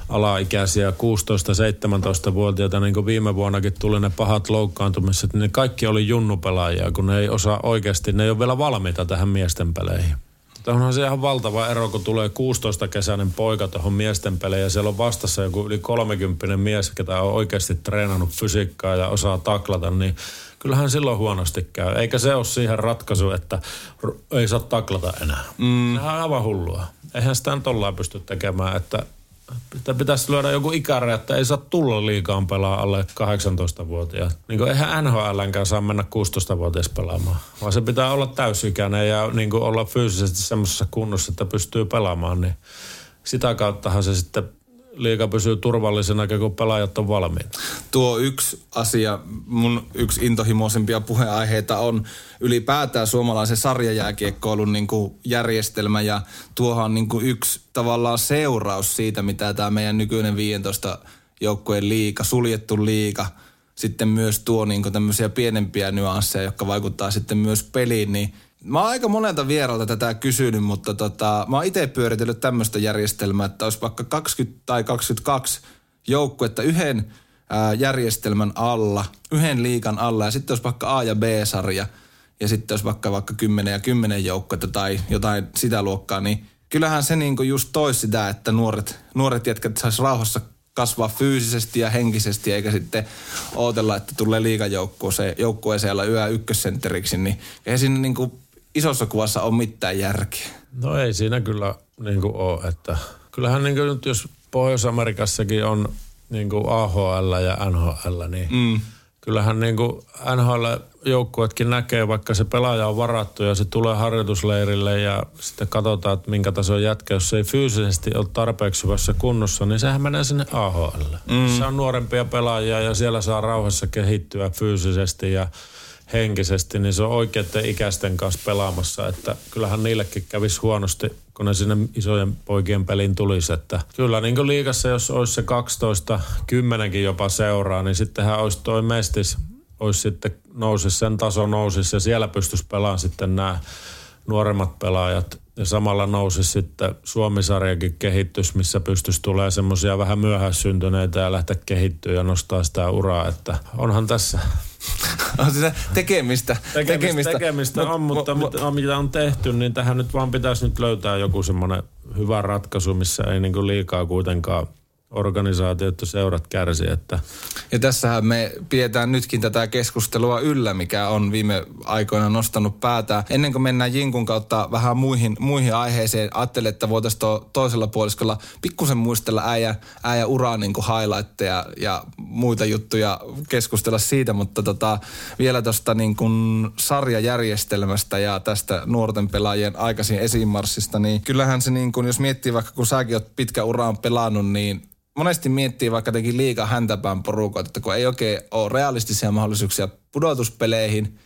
Speaker 2: alaikäisiä 16-17-vuotiaita, niin kuin viime vuonnakin tuli ne pahat loukkaantumiset, niin ne kaikki oli junnupelaajia, kun ne ei osaa oikeasti, ne ei ole vielä valmiita tähän miesten peleihin. Onhan se ihan valtava ero, kun tulee 16-kesäinen poika tuohon miesten peleihin ja siellä on vastassa joku yli 30 mies, ketä on oikeasti treenannut fysiikkaa ja osaa taklata, niin kyllähän silloin huonosti käy. Eikä se ole siihen ratkaisu, että ei saa taklata enää. Mm. Sehän on aivan hullua. Eihän sitä nyt ollaan pysty tekemään, että että pitäisi lyödä joku ikäraja, että ei saa tulla liikaan pelaa alle 18-vuotiaat. Niin kuin eihän NHLnkään saa mennä 16-vuotias pelaamaan, vaan se pitää olla täysikäinen ja niin kuin olla fyysisesti semmoisessa kunnossa, että pystyy pelaamaan. Niin sitä kauttahan se sitten liiga pysyy turvallisena, kun pelaajat on valmiita.
Speaker 1: Tuo yksi asia, mun yksi intohimoisempia puheenaiheita on ylipäätään suomalaisen sarjajääkiekkoilun niin kuin järjestelmä ja tuohan niin kuin yksi tavallaan seuraus siitä, mitä tämä meidän nykyinen 15 joukkueen liika, suljettu liika, sitten myös tuo niin tämmöisiä pienempiä nyansseja, jotka vaikuttaa sitten myös peliin, niin Mä oon aika monelta vieralta tätä kysynyt, mutta tota, mä oon itse pyöritellyt tämmöistä järjestelmää, että olisi vaikka 20 tai 22 joukkuetta yhden järjestelmän alla, yhden liikan alla ja sitten olisi vaikka A- ja B-sarja ja sitten olisi vaikka, vaikka 10 ja 10 joukkuetta tai jotain sitä luokkaa, niin kyllähän se niinku just toisi sitä, että nuoret, nuoret jätkät saisi rauhassa kasvaa fyysisesti ja henkisesti, eikä sitten ootella, että tulee liikajoukkueeseen joukkueeseen yö ykkössentteriksi, niin ei siinä niinku isossa kuvassa ole mitään järkeä.
Speaker 2: No ei siinä kyllä niin kuin ole, että kyllähän niin kuin nyt jos Pohjois-Amerikassakin on niin kuin AHL ja NHL, niin mm. kyllähän niin kuin NHL-joukkuetkin näkee, vaikka se pelaaja on varattu ja se tulee harjoitusleirille ja sitten katsotaan, että minkä tason jätkä, jos se ei fyysisesti ole tarpeeksi hyvässä kunnossa, niin sehän menee sinne AHL. Mm. Se on nuorempia pelaajia ja siellä saa rauhassa kehittyä fyysisesti ja henkisesti, niin se on oikeiden ikäisten kanssa pelaamassa, että kyllähän niillekin kävisi huonosti, kun ne sinne isojen poikien pelin tulisi, että kyllä niin kuin liikassa, jos olisi se 12, 10 jopa seuraa, niin sittenhän olisi toi mestis, olisi sitten nousisi, sen taso nousisi ja siellä pystyisi pelaamaan sitten nämä nuoremmat pelaajat. Ja samalla nousi sitten Suomisarjakin kehitys, missä pystyisi tulee semmoisia vähän myöhäissyntyneitä ja lähteä kehittyä ja nostaa sitä uraa, että onhan tässä
Speaker 1: on sitä tekemistä.
Speaker 2: Tekemistä, tekemistä. tekemistä on, mutta mo, mo, mitä on tehty, niin tähän nyt vaan pitäisi nyt löytää joku semmoinen hyvä ratkaisu, missä ei niinku liikaa kuitenkaan – organisaatiot ja seurat kärsi. Että.
Speaker 1: Ja tässähän me pidetään nytkin tätä keskustelua yllä, mikä on viime aikoina nostanut päätään. Ennen kuin mennään Jinkun kautta vähän muihin, muihin aiheisiin, ajattelin, että voitaisiin to, toisella puoliskolla pikkusen muistella äijä, äijä uraa niin highlightteja ja muita juttuja keskustella siitä, mutta tota, vielä tuosta niin kuin sarjajärjestelmästä ja tästä nuorten pelaajien aikaisin esimarssista, niin kyllähän se niin kuin, jos miettii vaikka kun säkin oot pitkä uraan pelannut, niin monesti miettii vaikka jotenkin liikaa häntäpään porukoita, että kun ei oikein ole realistisia mahdollisuuksia pudotuspeleihin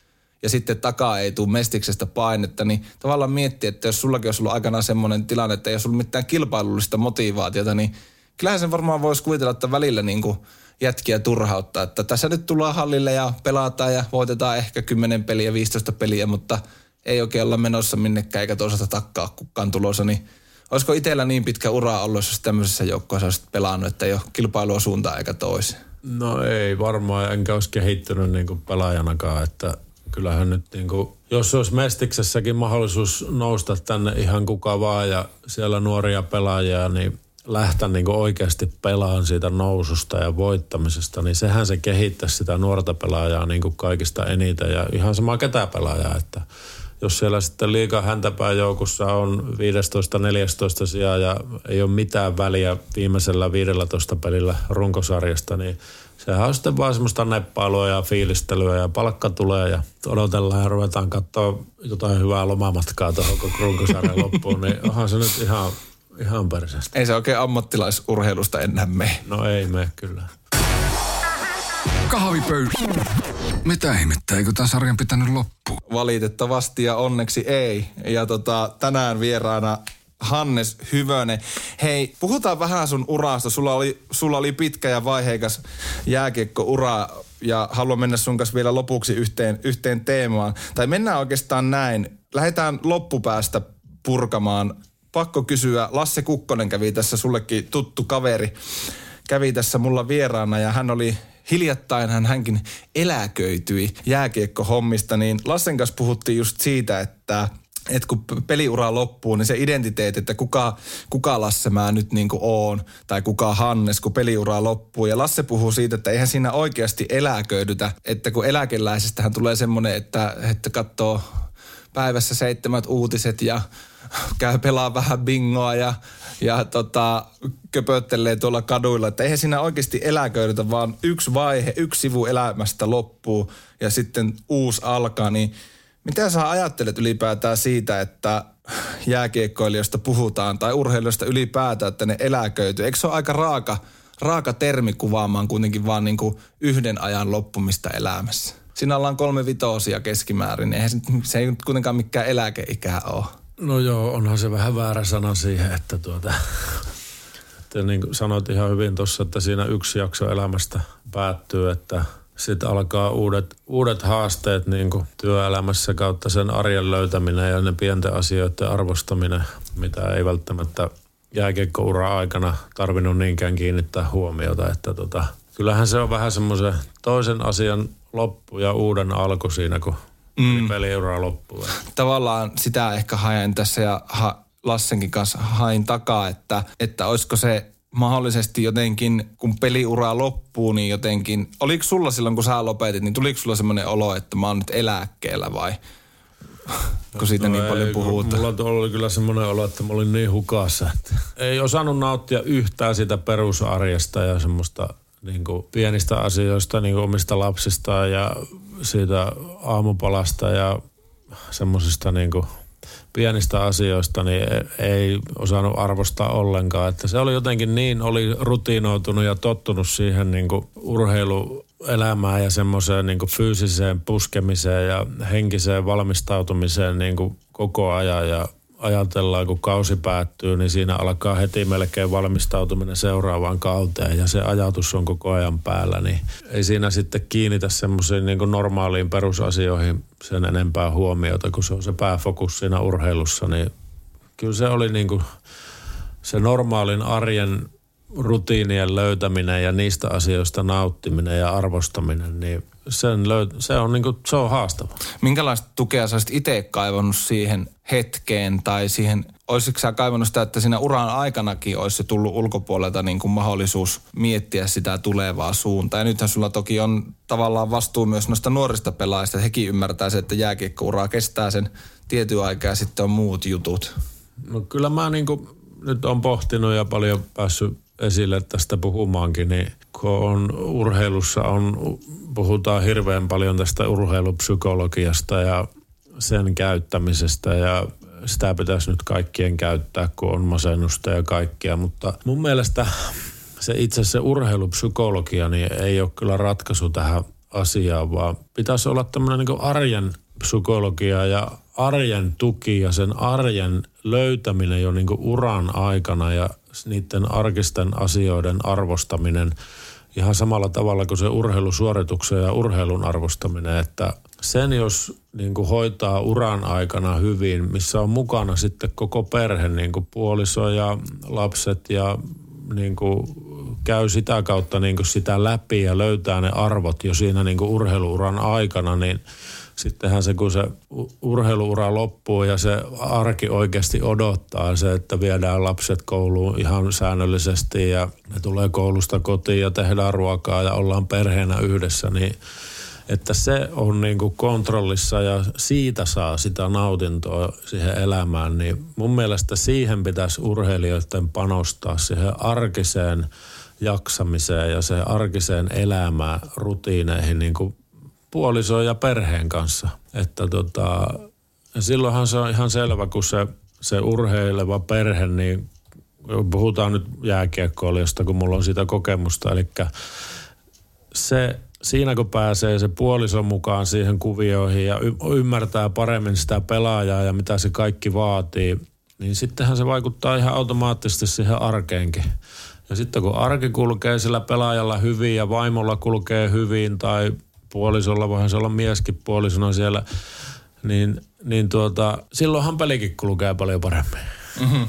Speaker 1: ja sitten takaa ei tule mestiksestä painetta, niin tavallaan miettii, että jos sullakin olisi ollut aikanaan semmoinen tilanne, että ei olisi ollut mitään kilpailullista motivaatiota, niin kyllähän sen varmaan voisi kuvitella, että välillä niin kuin jätkiä turhauttaa. Että tässä nyt tullaan hallille ja pelataan ja voitetaan ehkä 10 peliä, 15 peliä, mutta ei oikein olla menossa minnekään eikä toisaalta takkaa kukaan tulossa, niin olisiko itsellä niin pitkä ura ollut, jos tämmöisessä joukkoissa olisit pelannut, että ei ole kilpailua suuntaan eikä toiseen?
Speaker 2: No ei varmaan, enkä olisi kehittynyt niin kuin pelaajanakaan, että kyllähän nyt niin kuin, jos olisi Mestiksessäkin mahdollisuus nousta tänne ihan kuka vaan ja siellä nuoria pelaajia, niin lähteä niin oikeasti pelaan siitä noususta ja voittamisesta, niin sehän se kehittäisi sitä nuorta pelaajaa niin kuin kaikista eniten ja ihan sama ketä pelaajaa, että jos siellä sitten liikaa häntäpää joukossa on 15-14 sijaa ja ei ole mitään väliä viimeisellä 15 pelillä runkosarjasta, niin sehän on sitten vaan semmoista neppailua ja fiilistelyä ja palkka tulee ja odotellaan ja ruvetaan katsoa jotain hyvää lomamatkaa tuohon runkosarjan loppuun, niin onhan se nyt ihan, ihan perseestä.
Speaker 1: Ei se oikein ammattilaisurheilusta enää mene.
Speaker 2: No ei me kyllä.
Speaker 3: Kahvipöydä. Mitä ihmettä, eikö tämän sarjan pitänyt loppua?
Speaker 1: Valitettavasti ja onneksi ei. Ja tota, tänään vieraana Hannes Hyvönen. Hei, puhutaan vähän sun urasta. Sulla oli, sulla oli pitkä ja vaiheikas jääkiekko-ura ja haluan mennä sun kanssa vielä lopuksi yhteen, yhteen teemaan. Tai mennään oikeastaan näin. Lähdetään loppupäästä purkamaan. Pakko kysyä, Lasse Kukkonen kävi tässä sullekin tuttu kaveri. Kävi tässä mulla vieraana ja hän oli hiljattain hän hänkin eläköityi jääkiekkohommista, niin Lassen kanssa puhuttiin just siitä, että että kun peliura loppuu, niin se identiteetti, että kuka, kuka Lasse mä nyt niin kuin oon, tai kuka Hannes, kun peliura loppuu. Ja Lasse puhuu siitä, että eihän siinä oikeasti eläköidytä, että kun eläkeläisestähän tulee semmoinen, että, että katsoo päivässä seitsemät uutiset ja käy pelaa vähän bingoa ja, ja tota, köpöttelee tuolla kaduilla. Että eihän siinä oikeasti eläköidytä, vaan yksi vaihe, yksi sivu elämästä loppuu ja sitten uusi alkaa. Niin mitä sä ajattelet ylipäätään siitä, että jääkiekkoilijoista puhutaan tai urheilijoista ylipäätään, että ne eläköityy? Eikö se ole aika raaka, raaka termi kuvaamaan kuitenkin vaan niin kuin yhden ajan loppumista elämässä? Siinä ollaan kolme vitosia keskimäärin, eihän se, se ei nyt kuitenkaan mikään eläkeikä ole.
Speaker 2: No joo, onhan se vähän väärä sana siihen, että tuota, että niin kuin sanoit ihan hyvin tuossa, että siinä yksi jakso elämästä päättyy, että sitten alkaa uudet, uudet haasteet niin kuin työelämässä kautta sen arjen löytäminen ja ne pienten asioiden arvostaminen, mitä ei välttämättä jääkiekkoura aikana tarvinnut niinkään kiinnittää huomiota, että tota, kyllähän se on vähän semmoisen toisen asian loppu ja uuden alku siinä, kun mm. peliura loppuu.
Speaker 1: Tavallaan sitä ehkä haen tässä ja ha, Lassenkin kanssa hain takaa, että, että olisiko se mahdollisesti jotenkin, kun peliura loppuu, niin jotenkin, oliko sulla silloin, kun sä lopetit, niin tuliko sulla semmoinen olo, että mä oon nyt eläkkeellä vai? kun siitä no niin ei, paljon puhutaan.
Speaker 2: Mulla oli kyllä semmoinen olo, että mä olin niin hukassa, että ei osannut nauttia yhtään sitä perusarjesta ja semmoista niin kuin pienistä asioista, niin kuin omista lapsista ja siitä aamupalasta ja semmoisista niin pienistä asioista niin ei osannut arvostaa ollenkaan. Että se oli jotenkin niin, oli rutiinoitunut ja tottunut siihen niin kuin urheiluelämään ja semmoiseen niin kuin fyysiseen puskemiseen ja henkiseen valmistautumiseen niin kuin koko ajan. Ja ajatellaan, kun kausi päättyy, niin siinä alkaa heti melkein valmistautuminen seuraavaan kauteen ja se ajatus on koko ajan päällä, niin ei siinä sitten kiinnitä semmoisiin niin normaaliin perusasioihin sen enempää huomiota, kun se on se pääfokus siinä urheilussa, niin kyllä se oli niin kuin se normaalin arjen rutiinien löytäminen ja niistä asioista nauttiminen ja arvostaminen, niin sen löy- se, on niinku, se on haastava.
Speaker 1: Minkälaista tukea sä olisit itse kaivannut siihen hetkeen tai siihen, olisitko sä kaivannut sitä, että siinä uran aikanakin olisi se tullut ulkopuolelta niin kuin mahdollisuus miettiä sitä tulevaa suuntaa. Ja nythän sulla toki on tavallaan vastuu myös noista nuorista pelaajista, hekin ymmärtää se, että jääkiekko kestää sen tietyn aikaa ja sitten on muut jutut.
Speaker 2: No kyllä mä niin kuin nyt on pohtinut ja paljon päässyt esille tästä puhumaankin, niin kun on urheilussa on, puhutaan hirveän paljon tästä urheilupsykologiasta ja sen käyttämisestä ja sitä pitäisi nyt kaikkien käyttää, kun on masennusta ja kaikkea, mutta mun mielestä se itse se urheilupsykologia niin ei ole kyllä ratkaisu tähän asiaan, vaan pitäisi olla tämmöinen niin arjen psykologia ja arjen tuki ja sen arjen löytäminen jo niin uran aikana ja niiden arkisten asioiden arvostaminen ihan samalla tavalla kuin se urheilusuorituksen ja urheilun arvostaminen, että sen jos niin kuin hoitaa uran aikana hyvin, missä on mukana sitten koko perhe, niin kuin puoliso ja lapset ja niin kuin käy sitä kautta niin kuin sitä läpi ja löytää ne arvot jo siinä niin kuin urheiluuran aikana, niin sittenhän se, kun se urheiluura loppuu ja se arki oikeasti odottaa se, että viedään lapset kouluun ihan säännöllisesti ja ne tulee koulusta kotiin ja tehdään ruokaa ja ollaan perheenä yhdessä, niin että se on niin kuin kontrollissa ja siitä saa sitä nautintoa siihen elämään, niin mun mielestä siihen pitäisi urheilijoiden panostaa siihen arkiseen jaksamiseen ja se arkiseen elämään, rutiineihin niin kuin puolisoon ja perheen kanssa. Että tota, silloinhan se on ihan selvä, kun se, se urheileva perhe, niin puhutaan nyt jääkiekkoilijosta, kun mulla on sitä kokemusta, eli se siinä kun pääsee se puoliso mukaan siihen kuvioihin ja y- ymmärtää paremmin sitä pelaajaa ja mitä se kaikki vaatii, niin sittenhän se vaikuttaa ihan automaattisesti siihen arkeenkin. Ja sitten kun arki kulkee sillä pelaajalla hyvin ja vaimolla kulkee hyvin tai puolisolla, voihan se olla mieskin puolisona siellä, niin, niin tuota, silloinhan pelikin kulkee paljon paremmin. Mm-hmm.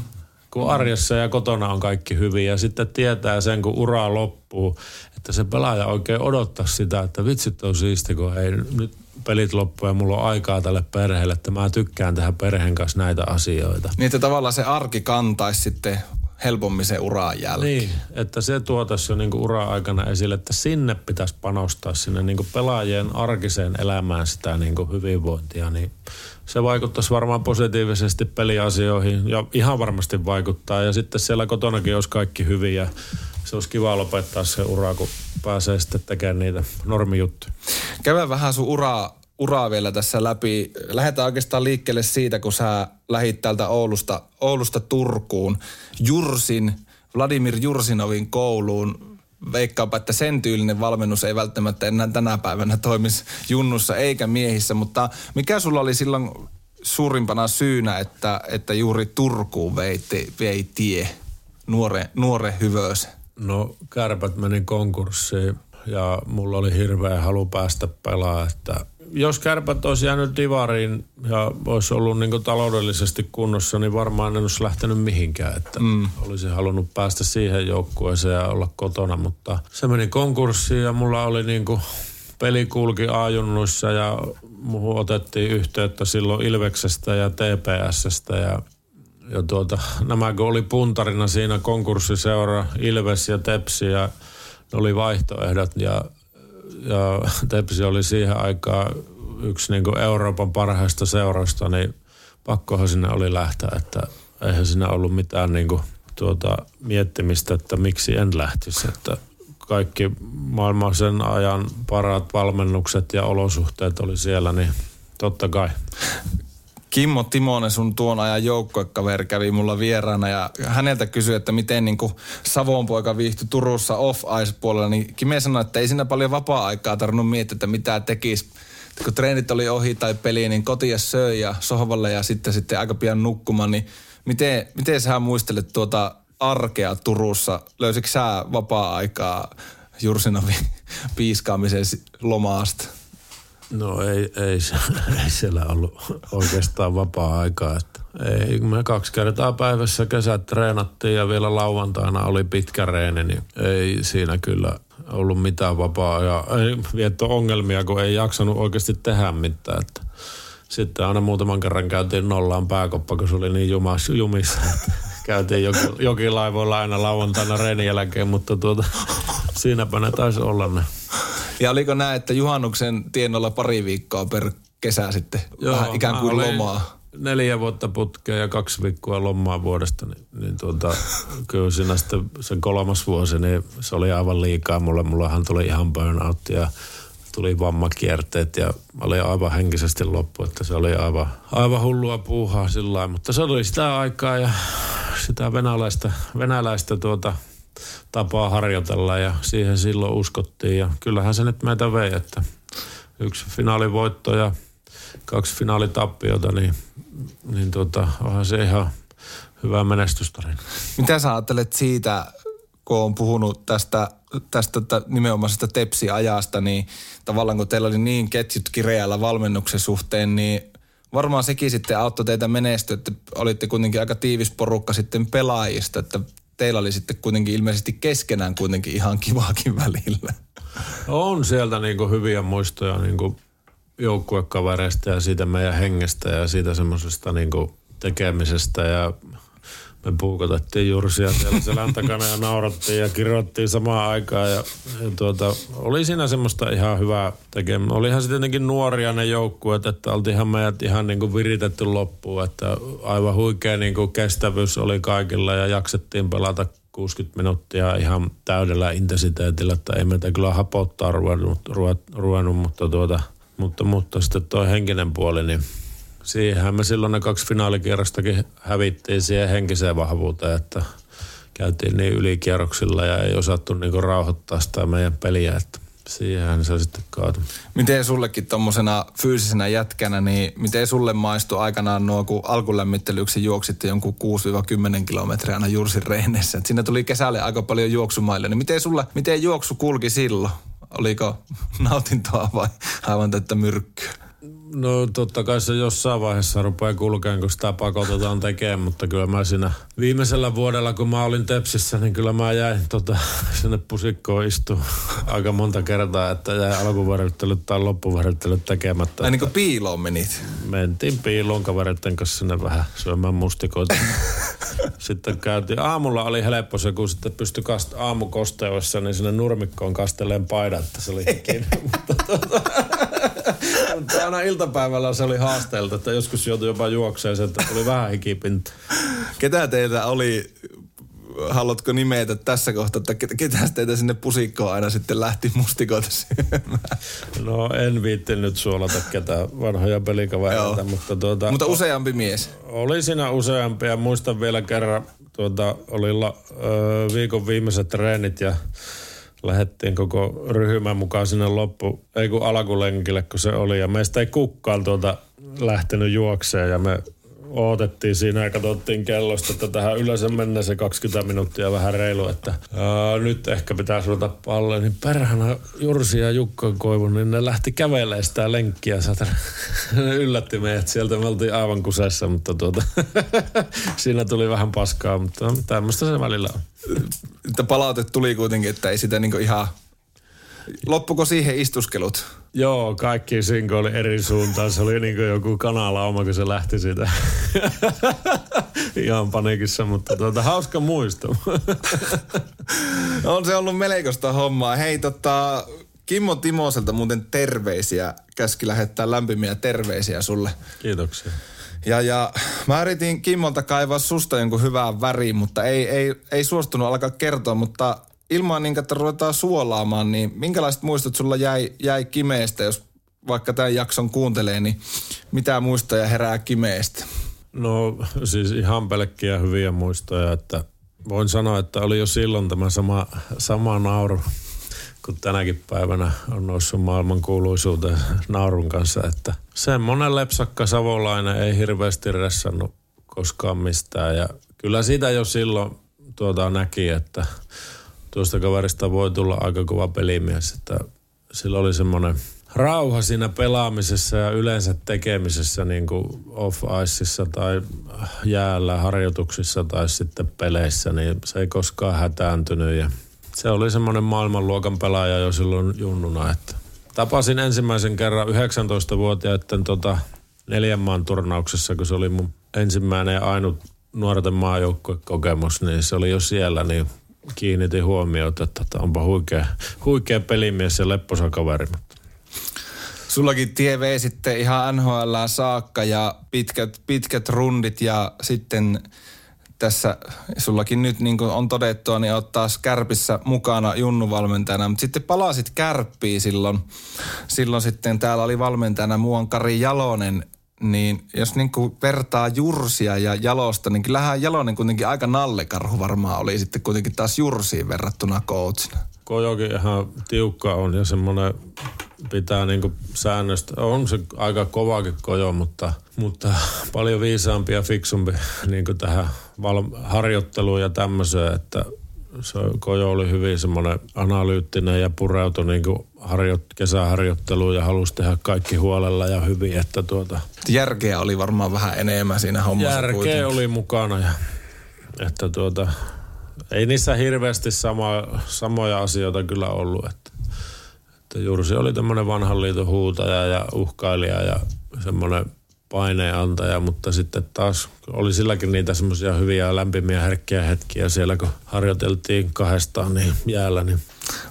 Speaker 2: Kun arjessa ja kotona on kaikki hyvin ja sitten tietää sen, kun ura loppuu, että se pelaaja oikein odottaa sitä, että vitsit on siisti, kun ei nyt pelit loppu ja mulla on aikaa tälle perheelle, että mä tykkään tehdä perheen kanssa näitä asioita.
Speaker 1: Niin, että tavallaan se arki kantaisi sitten helpommin se uraan jälkeen.
Speaker 2: Niin, että se tuotaisi jo niin ura-aikana esille, että sinne pitäisi panostaa sinne niin pelaajien arkiseen elämään sitä niin hyvinvointia, niin se vaikuttaisi varmaan positiivisesti peliasioihin ja ihan varmasti vaikuttaa. Ja sitten siellä kotonakin olisi kaikki hyvin ja se olisi kiva lopettaa se ura, kun pääsee sitten tekemään niitä normijuttuja.
Speaker 1: Käydään vähän sun uraa, uraa vielä tässä läpi. Lähdetään oikeastaan liikkeelle siitä, kun sä lähit täältä Oulusta, Oulusta Turkuun. Jursin, Vladimir Jursinovin kouluun. Veikkaanpa, että sen tyylinen valmennus ei välttämättä enää tänä päivänä toimisi junnussa eikä miehissä, mutta mikä sulla oli silloin suurimpana syynä, että, että juuri Turkuun vei, vei tie nuore, nuore hyvöösen?
Speaker 2: No kärpät meni konkurssiin ja mulla oli hirveä halu päästä pelaa, että jos kärpät olisi jäänyt divariin ja olisi ollut niin taloudellisesti kunnossa, niin varmaan en olisi lähtenyt mihinkään. Että mm. Olisi halunnut päästä siihen joukkueeseen ja olla kotona, mutta se meni konkurssiin ja mulla oli niin kuin peli kulki ajunnuissa ja muuhun otettiin yhteyttä silloin Ilveksestä ja TPSstä ja ja tuota, nämä kun oli puntarina siinä konkurssiseura Ilves ja Tepsi ja ne oli vaihtoehdot ja, ja Tepsi oli siihen aikaan yksi niin Euroopan parhaista seuroista, niin pakkohan sinne oli lähteä, että eihän siinä ollut mitään niin kuin, tuota, miettimistä, että miksi en lähtisi, että kaikki maailman sen ajan parat valmennukset ja olosuhteet oli siellä, niin totta kai.
Speaker 1: Kimmo Timonen, sun tuon ajan joukkuekaveri, kävi mulla vieraana ja häneltä kysyi, että miten niin kuin Savon poika viihtyi Turussa off-ice-puolella, niin Kime sanoi, että ei siinä paljon vapaa-aikaa tarvinnut miettiä, että mitä tekisi. Kun treenit oli ohi tai peli, niin kotia söi ja sohvalle ja sitten, sitten aika pian nukkumaan, niin miten, miten sä muistelet tuota arkea Turussa? Löysitkö sä vapaa-aikaa Jursinovin piiskaamisen lomaasta?
Speaker 2: No ei, ei, ei siellä ollut oikeastaan vapaa-aikaa. Että ei, me kaksi kertaa päivässä kesät treenattiin ja vielä lauantaina oli pitkä reeni, niin ei siinä kyllä ollut mitään vapaa ja ei vietto ongelmia, kun ei jaksanut oikeasti tehdä mitään. Että sitten aina muutaman kerran käytiin nollaan pääkoppa, kun se oli niin jumas, jumissa. Käytiin joki, jokilaivoilla aina lauantaina reenin jälkeen, mutta tuota, siinäpä ne taisi olla ne.
Speaker 1: Ja oliko näin, että juhannuksen tiennolla pari viikkoa per kesä sitten Joo, vähän ikään kuin lomaa?
Speaker 2: Neljä vuotta putkea ja kaksi viikkoa lomaa vuodesta, niin, niin tuota, kyllä siinä sitten sen kolmas vuosi, niin se oli aivan liikaa mulle. Mullahan tuli ihan burnout ja tuli vammakierteet ja oli aivan henkisesti loppu, että se oli aivan, aivan hullua puuhaa sillä mutta se oli sitä aikaa ja sitä venäläistä, venäläistä tuota, tapaa harjoitella ja siihen silloin uskottiin ja kyllähän se nyt meitä vei, että yksi finaalivoitto ja kaksi finaalitappiota, niin, niin tuota, onhan se ihan hyvä menestystarina.
Speaker 1: Mitä sä ajattelet siitä, kun on puhunut tästä, tästä nimenomaisesta tepsiajasta, niin tavallaan kun teillä oli niin ketjut kireällä valmennuksen suhteen, niin varmaan sekin sitten auttoi teitä menestyä, että olitte kuitenkin aika tiivis porukka sitten pelaajista, että teillä oli sitten kuitenkin ilmeisesti keskenään kuitenkin ihan kivaakin välillä.
Speaker 2: On sieltä niin kuin hyviä muistoja niin kuin joukkuekavereista ja siitä meidän hengestä ja siitä semmoisesta niin tekemisestä ja me puukotettiin Jursia siellä selän takana ja naurattiin ja kirjoittiin samaan aikaan. Ja, ja tuota, oli siinä semmoista ihan hyvää tekemistä. Olihan se tietenkin nuoria ne joukkueet, että oltiinhan meidät ihan niin kuin viritetty loppuun. Että aivan huikea niin kuin kestävyys oli kaikilla ja jaksettiin pelata 60 minuuttia ihan täydellä intensiteetillä, että ei meitä kyllä hapottaa ruvennut, ruvennut mutta, tuota, mutta, mutta sitten tuo henkinen puoli, niin siihenhän me silloin ne kaksi finaalikierrostakin hävittiin siihen henkiseen vahvuuteen, että käytiin niin ylikierroksilla ja ei osattu niinku rauhoittaa sitä meidän peliä, että siihen se sitten kaatui.
Speaker 1: Miten sullekin tuommoisena fyysisenä jätkänä, niin miten sulle maistui aikanaan nuo, kun alkulämmittelyksi juoksitte jonkun 6-10 kilometriä aina Jursin reinessä. Et sinne tuli kesälle aika paljon juoksumaille, niin miten, sulle, miten juoksu kulki silloin? Oliko nautintoa vai aivan tätä myrkkyä?
Speaker 2: No totta kai se jossain vaiheessa rupeaa kulkeen, kun sitä pakotetaan tekemään, mutta kyllä mä siinä viimeisellä vuodella, kun mä olin Tepsissä, niin kyllä mä jäin tota, sinne pusikkoon istumaan aika monta kertaa, että jäi alkuvärittelyt tai loppuvärittelyt tekemättä.
Speaker 1: Ai niin kuin piiloon menit?
Speaker 2: Mentiin piiloon kavereiden kanssa sinne vähän syömään mustikoita. sitten käytiin, aamulla oli helppo se, kun sitten pystyi kast, aamukosteudessa, niin sinne nurmikkoon kasteleen paidat, että se oli kiinni. mutta tota, mutta aina iltapäivällä se oli haasteelta, että joskus joutui jopa juokseen, että tuli vähän hikipinta.
Speaker 1: Ketä teiltä oli, haluatko nimetä tässä kohtaa, että ketä teitä sinne pusikkoon aina sitten lähti mustikoita syömään?
Speaker 2: No en viitti nyt suolata ketään vanhoja pelikavereita, mutta tuota...
Speaker 1: Mutta useampi mies?
Speaker 2: Oli siinä useampi ja muistan vielä kerran, tuota, oli la, ö, viikon viimeiset treenit ja lähdettiin koko ryhmän mukaan sinne loppu, ei kun alkulenkille kun se oli. Ja meistä ei kukaan tuota lähtenyt juokseen ja me odotettiin siinä ja katsottiin kellosta, että tähän yleensä mennä se 20 minuuttia vähän reilu, että ää, nyt ehkä pitää ruveta palle. Niin perhana Jursi ja Jukka Koivu, niin ne lähti kävelemään sitä lenkkiä. Ne yllätti meidät sieltä, me oltiin aivan kusessa, mutta tuota, siinä tuli vähän paskaa, mutta tämmöistä se välillä on.
Speaker 1: Että palaute tuli kuitenkin, että ei sitä niinku ihan Loppuko siihen istuskelut?
Speaker 2: Joo, kaikki sinko oli eri suuntaan. Se oli niin kuin joku kanalauma, kun se lähti siitä. Ihan panikissa, mutta tuota, hauska muisto.
Speaker 1: on se ollut melkoista hommaa. Hei, tota, Kimmo Timoselta muuten terveisiä. Käski lähettää lämpimiä terveisiä sulle.
Speaker 2: Kiitoksia.
Speaker 1: Ja, ja mä yritin Kimmolta kaivaa susta jonkun hyvää väriin, mutta ei, ei, ei suostunut alkaa kertoa, mutta ilman niin, että ruvetaan suolaamaan, niin minkälaiset muistot sulla jäi, jäi Kimeestä, jos vaikka tämän jakson kuuntelee, niin mitä muistoja herää Kimeestä?
Speaker 2: No siis ihan pelkkiä hyviä muistoja, että voin sanoa, että oli jo silloin tämä sama, sama nauru, kun tänäkin päivänä on noussut maailman kuuluisuuteen naurun kanssa, että semmoinen lepsakka savolainen ei hirveästi ressannut koskaan mistään ja kyllä sitä jo silloin tuota näki, että tuosta kaverista voi tulla aika kova pelimies, että sillä oli semmoinen rauha siinä pelaamisessa ja yleensä tekemisessä niin kuin off-iceissa tai jäällä harjoituksissa tai sitten peleissä, niin se ei koskaan hätääntynyt. Ja se oli semmoinen maailmanluokan pelaaja jo silloin junnuna, että tapasin ensimmäisen kerran 19-vuotiaiden tota neljän maan turnauksessa, kun se oli mun ensimmäinen ja ainut nuorten maajoukkuekokemus, niin se oli jo siellä, niin kiinnitin huomiota, että onpa huikea, huikea pelimies ja lepposa kaveri.
Speaker 1: Sullakin tie vei sitten ihan NHL saakka ja pitkät, pitkät rundit ja sitten tässä sullakin nyt niin kuin on todettua, niin ottaa Kärpissä mukana junnuvalmentajana. Mutta sitten palasit Kärppiin silloin. Silloin sitten täällä oli valmentajana muuan Kari Jalonen niin jos niin kuin vertaa Jursia ja Jalosta, niin kyllähän Jalonen kuitenkin aika nallekarhu varmaan oli sitten kuitenkin taas Jursiin verrattuna coachina.
Speaker 2: Kojokin ihan tiukka on ja semmoinen pitää niinku säännöstä. On se aika kovakin kojo, mutta, mutta paljon viisaampi ja fiksumpi niinku tähän val- harjoitteluun ja tämmöiseen, että se Kojo oli hyvin semmoinen analyyttinen ja pureutui niin kuin harjo, kesäharjoitteluun ja halusi tehdä kaikki huolella ja hyvin, että tuota...
Speaker 1: Järkeä oli varmaan vähän enemmän siinä hommassa
Speaker 2: Järkeä
Speaker 1: kuitenkin.
Speaker 2: oli mukana ja että tuota, ei niissä hirveästi sama, samoja asioita kyllä ollut, että, että Jursi oli tämmöinen vanhan liiton huutaja ja uhkailija ja semmoinen paineenantaja, mutta sitten taas oli silläkin niitä semmoisia hyviä lämpimiä herkkiä hetkiä siellä, kun harjoiteltiin kahdestaan niin jäällä, niin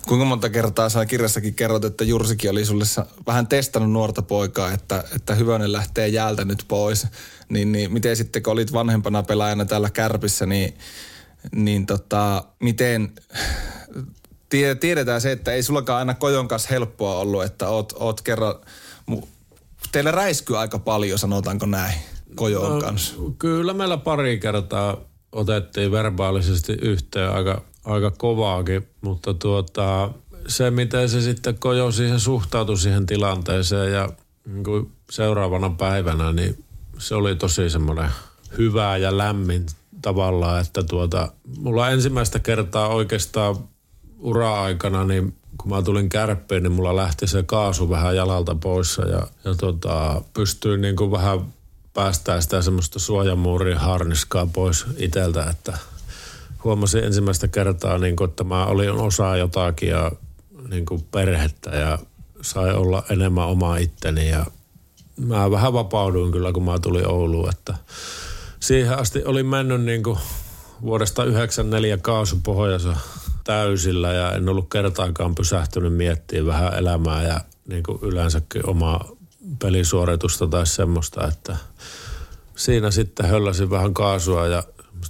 Speaker 1: Kuinka monta kertaa sä kirjassakin kerrot, että Jursikin oli sulle vähän testannut nuorta poikaa, että, että Hyvönen lähtee jäältä nyt pois. Niin, niin miten sitten, kun olit vanhempana pelaajana täällä Kärpissä, niin, niin tota, miten tie- tiedetään se, että ei sullakaan aina Kojon kanssa helppoa ollut, että oot, oot kerran, teillä räiskyy aika paljon, sanotaanko näin, Kojon
Speaker 2: No,
Speaker 1: kanssa.
Speaker 2: Kyllä meillä pari kertaa otettiin verbaalisesti yhteen aika, aika kovaakin, mutta tuota, se miten se sitten Kojo siihen suhtautui siihen tilanteeseen ja niin seuraavana päivänä, niin se oli tosi semmoinen hyvä ja lämmin tavallaan, että tuota, mulla ensimmäistä kertaa oikeastaan ura-aikana, niin kun mä tulin kärppiin, niin mulla lähti se kaasu vähän jalalta pois ja, ja tota, pystyin niin kuin vähän päästään sitä semmoista suojamuurin harniskaa pois iteltä, että huomasin ensimmäistä kertaa, niin kuin, että mä olin osa jotakin ja niin kuin perhettä ja sai olla enemmän oma itteni ja mä vähän vapauduin kyllä, kun mä tulin Ouluun, että siihen asti olin mennyt niin kuin vuodesta 94 kaasupohjassa täysillä ja en ollut kertaakaan pysähtynyt miettimään vähän elämää ja niin kuin yleensäkin omaa pelisuoritusta tai semmoista, että siinä sitten hölläsin vähän kaasua ja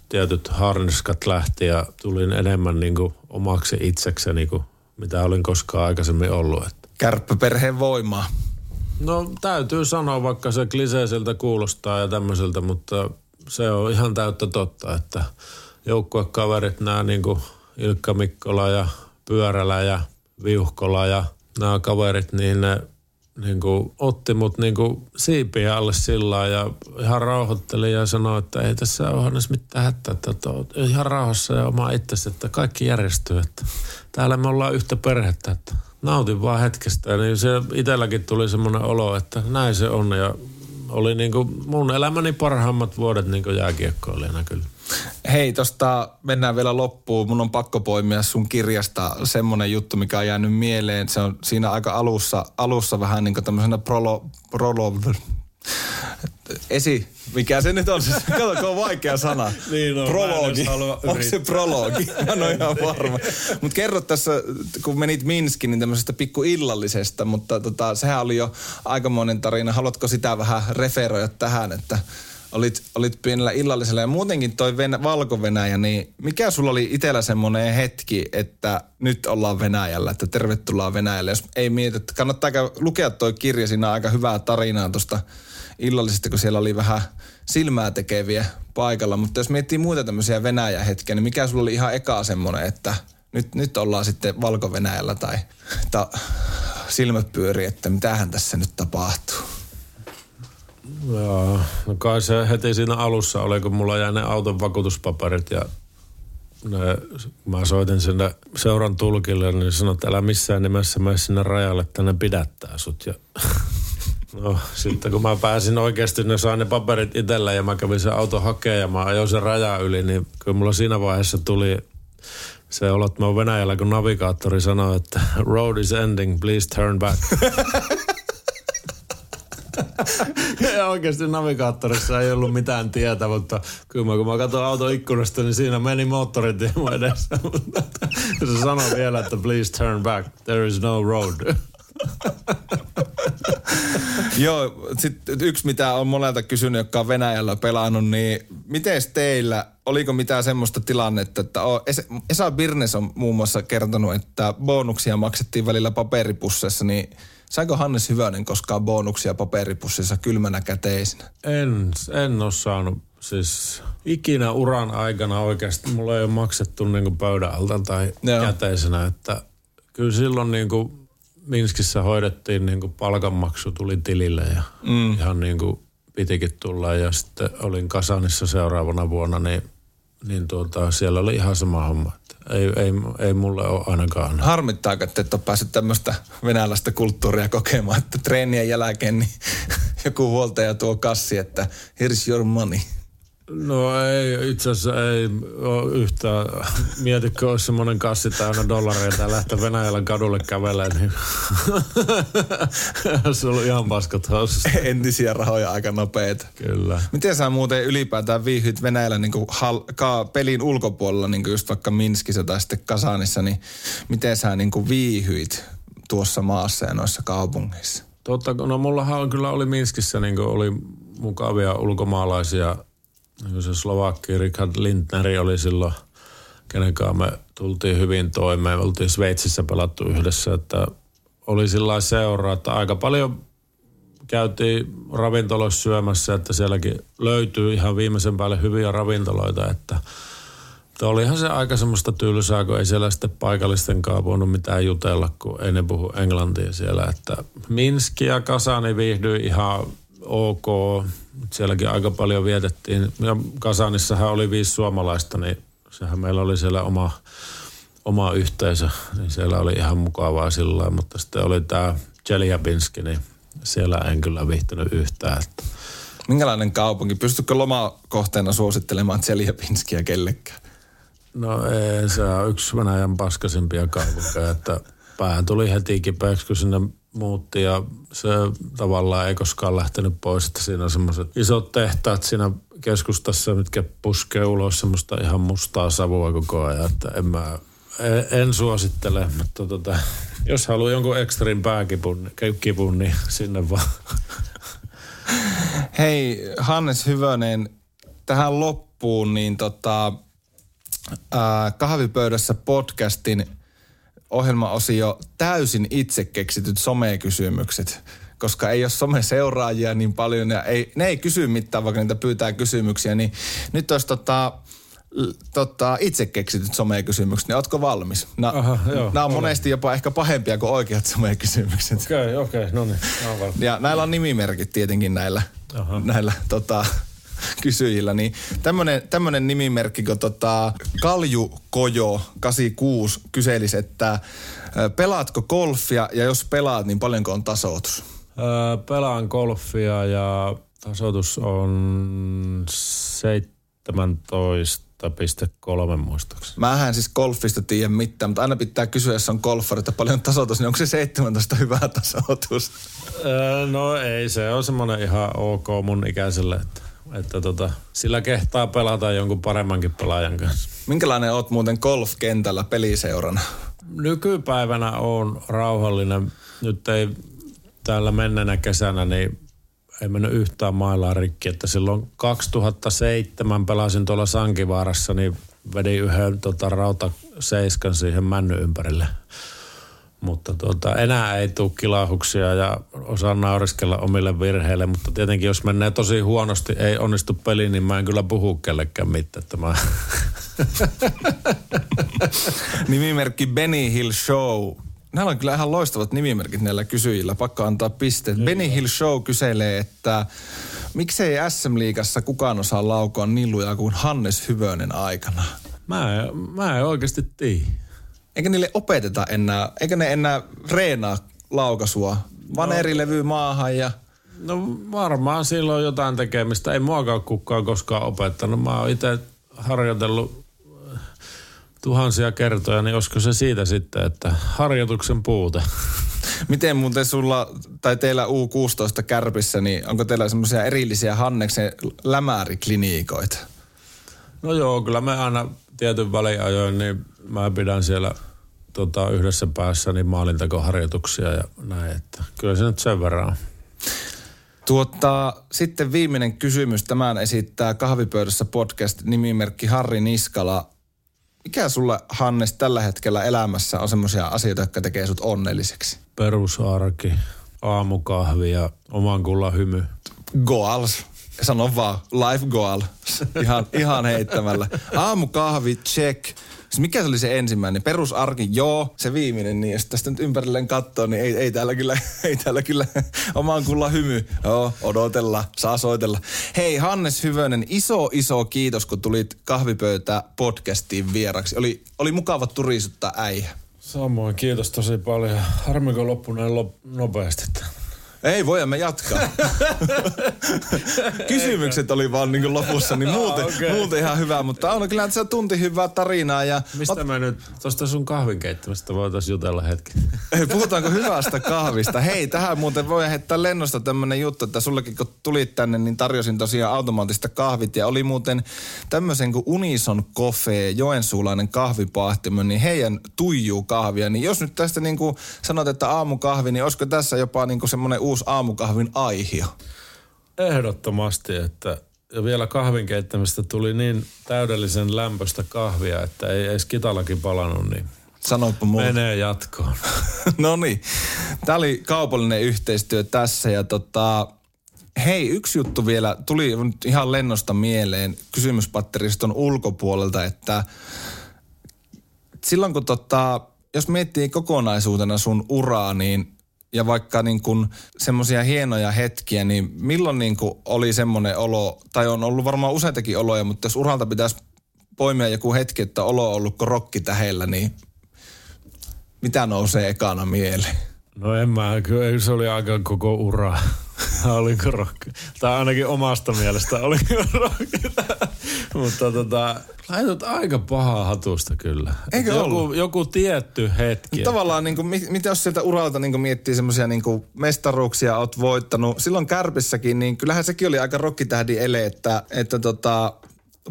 Speaker 2: tietyt harniskat lähti ja tulin enemmän niin kuin omaksi itsekseni kuin mitä olin koskaan aikaisemmin ollut. Että.
Speaker 1: Kärppäperheen voimaa.
Speaker 2: No täytyy sanoa, vaikka se kliseiseltä kuulostaa ja tämmöiseltä, mutta se on ihan täyttä totta, että joukkuekaverit, nämä niin kuin Ilkka Mikkola ja Pyörälä ja Viuhkola ja nämä kaverit, niin ne niin kuin, otti mut niin kuin, siipiä alle sillä ja ihan rauhoitteli ja sanoi, että ei tässä ole mitään hätää, että oot ihan rauhassa ja oma itsesi, että kaikki järjestyy, että täällä me ollaan yhtä perhettä, että nautin vaan hetkestä. Niin se itselläkin tuli semmoinen olo, että näin se on ja oli niin kuin mun elämäni parhaimmat vuodet niin kuin jääkiekkoilijana kyllä.
Speaker 1: Hei, tosta mennään vielä loppuun. Mun on pakko poimia sun kirjasta semmonen juttu, mikä on jäänyt mieleen. Se on siinä aika alussa, alussa vähän niin kuin tämmöisenä prolo, prolo, esi, mikä se nyt on? Siis, kato, kun on vaikea sana.
Speaker 2: Niin on,
Speaker 1: Prologi. Onko se prologi? Mä en ole ihan varma. Mutta kerro tässä, kun menit Minskiin, niin tämmöisestä pikku illallisesta, mutta tota, sehän oli jo aikamoinen tarina. Haluatko sitä vähän referoida tähän, että olit, olit pienellä illallisella ja muutenkin toi Venä, Valko-Venäjä, niin mikä sulla oli itsellä semmoinen hetki, että nyt ollaan Venäjällä, että tervetuloa Venäjälle. Jos ei mieti, että kannattaa lukea toi kirja, siinä on aika hyvää tarinaa tuosta illallisesta, kun siellä oli vähän silmää tekeviä paikalla. Mutta jos miettii muita tämmöisiä Venäjä-hetkiä, niin mikä sulla oli ihan eka semmoinen, että nyt, nyt ollaan sitten Valko-Venäjällä tai ta, silmät pyörii, että mitähän tässä nyt tapahtuu.
Speaker 2: Joo, no kai se heti siinä alussa oli, kun mulla jäi ne auton vakuutuspaperit ja ne, mä soitin sinne seuran tulkille, niin sanoin, että älä missään nimessä mene sinne rajalle, että ne pidättää sut. Ja, no sitten kun mä pääsin oikeasti, ne sain ne paperit itsellä ja mä kävin sen auton hakemaan ja mä ajoin sen rajan yli, niin kyllä mulla siinä vaiheessa tuli se olo, että mä oon Venäjällä, kun navigaattori sanoi, että road is ending, please turn back. Oikeasti navigaattorissa ei ollut mitään tietä, mutta kyllä kun mä katson auton ikkunasta, niin siinä meni moottoritie edessä. Mutta se sanoi vielä, että please turn back, there is no road.
Speaker 1: Joo, sitten yksi mitä on monelta kysynyt, joka on Venäjällä pelannut, niin miten teillä, oliko mitään semmoista tilannetta, että o- Esa- Birnes on muun muassa kertonut, että bonuksia maksettiin välillä paperipusseissa, niin saiko Hannes Hyvönen koskaan bonuksia paperipussissa kylmänä käteisinä?
Speaker 2: En, en ole saanut siis ikinä uran aikana oikeasti. Mulla ei ole maksettu niin pöydän alta tai
Speaker 1: Joo.
Speaker 2: käteisenä, että kyllä silloin niin kuin Minskissä hoidettiin niin kuin palkanmaksu tuli tilille ja mm. ihan niin kuin pitikin tulla. Ja sitten olin Kasanissa seuraavana vuonna, niin, niin tuota, siellä oli ihan sama homma. Ei, ei, ei mulle ole ainakaan.
Speaker 1: Harmittaako, että et ole päässyt tämmöistä venäläistä kulttuuria kokemaan, että treenien jälkeen niin joku huoltaja tuo kassi, että here's your money.
Speaker 2: No ei, itse asiassa ei ole yhtään. Mietitkö, olisi semmoinen kassi täynnä dollareita ja lähteä Venäjällä kadulle kävelemään, niin se on ollut ihan paskat housussa.
Speaker 1: Entisiä rahoja aika nopeita.
Speaker 2: Kyllä.
Speaker 1: Miten sä muuten ylipäätään viihyit Venäjällä niin hal, ka, pelin ulkopuolella, niin kuin just vaikka Minskissä tai sitten Kasanissa, niin miten sä niin kuin viihyit tuossa maassa ja noissa kaupungeissa?
Speaker 2: Totta, no mullahan on, kyllä oli Minskissä niin oli mukavia ulkomaalaisia se Slovakki Richard Lindneri oli silloin, kenen me tultiin hyvin toimeen. Me oltiin Sveitsissä pelattu yhdessä, että oli sillä seuraa, että aika paljon käytiin ravintoloissa syömässä, että sielläkin löytyy ihan viimeisen päälle hyviä ravintoloita, että että olihan se aika semmoista tylsää, kun ei siellä sitten paikallisten voinut mitään jutella, kun ei ne puhu englantia siellä. Että Minski ja Kasani viihdyi ihan ok. Sielläkin aika paljon vietettiin. Ja Kasanissahan oli viisi suomalaista, niin sehän meillä oli siellä oma, oma yhteisö. Niin siellä oli ihan mukavaa sillä mutta sitten oli tämä Chelyabinski, niin siellä en kyllä viihtynyt yhtään. Että.
Speaker 1: Minkälainen kaupunki? Pystytkö lomakohteena suosittelemaan Chelyabinskiä kellekään?
Speaker 2: No ei, se on yksi Venäjän paskasimpia kaupunkeja, että pää tuli heti kipeäksi, kun sinne muutti ja se tavallaan ei koskaan lähtenyt pois, että siinä on semmoiset isot tehtaat siinä keskustassa, mitkä puskee ulos semmoista ihan mustaa savua koko ajan, että en mä, en, suosittele, mutta tota, jos haluaa jonkun ekstrin pääkipun kipun, niin sinne vaan.
Speaker 1: Hei Hannes Hyvönen, tähän loppuun niin tota, kahvipöydässä podcastin ohjelmaosio täysin itse keksityt somekysymykset, koska ei ole someseuraajia niin paljon ja ei, ne ei kysy mitään, vaikka niitä pyytää kysymyksiä, niin nyt olisi tota, tota, itse keksityt somekysymykset, niin ootko valmis? Nämä, Aha, joo, nämä on olen. monesti jopa ehkä pahempia kuin oikeat somekysymykset.
Speaker 2: Okei, okay, okei, okay, no niin.
Speaker 1: Ja näillä on nimimerkit tietenkin näillä, Aha. näillä tota, kysyjillä, niin tämmöinen nimimerkki kuin tota Kalju Kojo 86 kyselisi, että pelaatko golfia ja jos pelaat, niin paljonko on tasoitus?
Speaker 2: Öö, pelaan golfia ja tasoitus on 17 kolme muistaakseni.
Speaker 1: Mähän siis golfista tiedä mitään, mutta aina pitää kysyä, jos on golfari, että paljon tasoitus, niin onko se 17 hyvä tasoitus?
Speaker 2: Öö, no ei, se on semmoinen ihan ok mun ikäiselle, että että tota, sillä kehtaa pelata jonkun paremmankin pelaajan kanssa.
Speaker 1: Minkälainen oot muuten golfkentällä peliseurana?
Speaker 2: Nykypäivänä on rauhallinen. Nyt ei täällä menneenä kesänä, niin ei mennyt yhtään mailaa rikki. Että silloin 2007 pelasin tuolla Sankivaarassa, niin vedin yhden tota, rautaseiskan siihen männy ympärille mutta tuota, enää ei tule kilahuksia ja osaa nauriskella omille virheille, mutta tietenkin jos menee tosi huonosti, ei onnistu peli, niin mä en kyllä puhu kellekään mitään. Että mä...
Speaker 1: Nimimerkki Benny Hill Show. Näillä on kyllä ihan loistavat nimimerkit näillä kysyjillä. Pakko antaa pisteet. Niin. Benny Hill Show kyselee, että miksei SM-liigassa kukaan osaa laukoa niin lujaa kuin Hannes Hyvönen aikana?
Speaker 2: Mä en, mä en oikeasti tiedä.
Speaker 1: Eikä niille opeteta enää, eikä ne enää reenaa laukasua, vaan no, eri levy maahan ja...
Speaker 2: No varmaan silloin jotain tekemistä. Ei muakaan kukaan koskaan opettanut. Mä oon itse harjoitellut äh, tuhansia kertoja, niin olisiko se siitä sitten, että harjoituksen puute.
Speaker 1: Miten muuten sulla, tai teillä U16 kärpissä, niin onko teillä semmoisia erillisiä Hanneksen lämäriklinikoita?
Speaker 2: No joo, kyllä me aina tietyn väliajoin, niin mä pidän siellä tota, yhdessä päässä niin maalintakoharjoituksia ja näin, että kyllä se nyt sen verran on.
Speaker 1: Tuota, sitten viimeinen kysymys. Tämän esittää kahvipöydässä podcast nimimerkki Harri Niskala. Mikä sulla, Hannes, tällä hetkellä elämässä on semmoisia asioita, jotka tekee sut onnelliseksi?
Speaker 2: Perusarki, aamukahvi ja oman kullan hymy.
Speaker 1: Goals. Sano vaan, life goal. ihan, ihan heittämällä. Aamukahvi, check Siis mikä se oli se ensimmäinen? Perusarki, joo, se viimeinen, niin jos tästä nyt ympärilleen katsoo, niin ei, ei täällä kyllä, ei täällä kyllä omaan kulla hymy. Joo, odotella, saa soitella. Hei Hannes Hyvönen, iso iso kiitos, kun tulit kahvipöytä podcastiin vieraksi. Oli, oli mukava turisuttaa äijä.
Speaker 2: Samoin, kiitos tosi paljon. Harmiko loppu näin lop- nopeasti.
Speaker 1: Ei, voimme jatkaa. Kysymykset oli vaan niin lopussa, niin muuten,
Speaker 2: Ah, okei.
Speaker 1: muuten ihan hyvä. Mutta on kyllä se tunti hyvää tarinaa. Ja
Speaker 2: Mistä mä nyt, tosta sun kahvin keittämistä voitais jutella hetki.
Speaker 1: Hei, puhutaanko hyvästä kahvista? Hei, tähän muuten voi heittää lennosta tämmönen juttu, että sullekin kun tulit tänne, niin tarjosin tosiaan automaattista kahvit. Ja oli muuten tämmöisen kuin Unison Coffee, joensuulainen kahvipaahtimo, niin heidän tuijuu kahvia. Niin jos nyt tästä niin kuin sanot, että aamukahvi, niin olisiko tässä jopa niin kuin semmoinen uusi aamukahvin aihio?
Speaker 2: Ehdottomasti, että ja vielä kahvin keittämistä tuli niin täydellisen lämpöistä kahvia, että ei edes kitalakin palannut, niin
Speaker 1: mulle.
Speaker 2: menee jatkoon.
Speaker 1: no niin, tämä oli kaupallinen yhteistyö tässä ja tota, hei yksi juttu vielä, tuli nyt ihan lennosta mieleen kysymyspatteriston ulkopuolelta, että silloin kun tota, jos miettii kokonaisuutena sun uraa, niin ja vaikka niin kuin semmoisia hienoja hetkiä, niin milloin niin kuin oli semmoinen olo, tai on ollut varmaan useitakin oloja, mutta jos uralta pitäisi poimia joku hetki, että olo on ollut rokki tähellä, niin mitä nousee ekana mieleen?
Speaker 2: No en mä, kyllä se oli aika koko ura. Oliko rokki? Tai ainakin omasta mielestä oli rokki. Mutta tota, laitot aika pahaa hatusta kyllä.
Speaker 1: Eikö
Speaker 2: joku,
Speaker 1: ollut?
Speaker 2: joku tietty hetki.
Speaker 1: Tavallaan, niin kuin, mitä jos sieltä uralta niin kuin miettii semmoisia niin mestaruuksia oot voittanut. Silloin Kärpissäkin, niin kyllähän sekin oli aika rokkitähdi ele, että, että tota,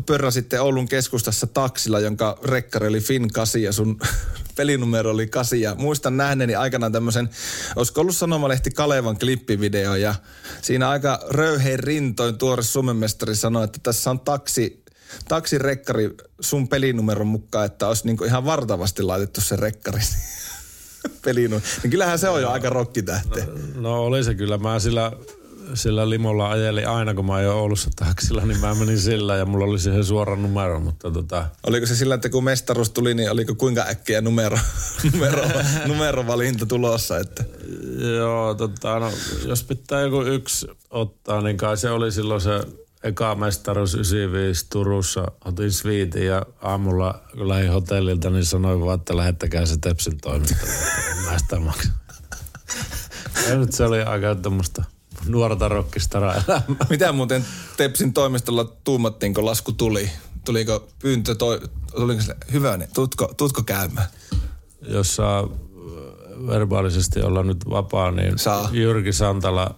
Speaker 1: pörräsitte Oulun keskustassa taksilla, jonka rekkari oli Fin 8 ja sun pelinumero oli 8. Ja muistan nähneeni aikanaan tämmöisen, olisiko ollut sanomalehti Kalevan klippivideo ja siinä aika röyhein rintoin tuore Suomenmestari sanoi, että tässä on taksi, taksirekkari sun pelinumeron mukaan, että olisi niinku ihan vartavasti laitettu se rekkari pelinumero. Niin kyllähän se on jo aika rokkitähte.
Speaker 2: No oli se kyllä. Mä sillä, sillä limolla ajelin aina, kun mä ajoin Oulussa taksilla, niin mä menin sillä ja mulla oli siihen suora numero, mutta tota,
Speaker 1: Oliko se sillä, että kun mestaruus tuli, niin oliko kuinka äkkiä numero, numero, numerovalinta tulossa? Että...
Speaker 2: Joo, tota, no, jos pitää joku yksi ottaa, niin kai se oli silloin se eka mestaruus 95 Turussa. Otin sviitin ja aamulla kun lähdin hotellilta, niin sanoin vaan, että lähettäkää se Tepsin en Mä sitä maksa. Ja nyt se oli aika tämmöistä nuorta rockistaraa elämää.
Speaker 1: Mitä muuten Tepsin toimistolla tuumattiin, kun lasku tuli? Tuliko pyyntö, toi, tuliko se hyvä, niin tutko, tutko käymään?
Speaker 2: Jos saa äh, verbaalisesti olla nyt vapaa, niin
Speaker 1: Saa.
Speaker 2: Jyrki Santala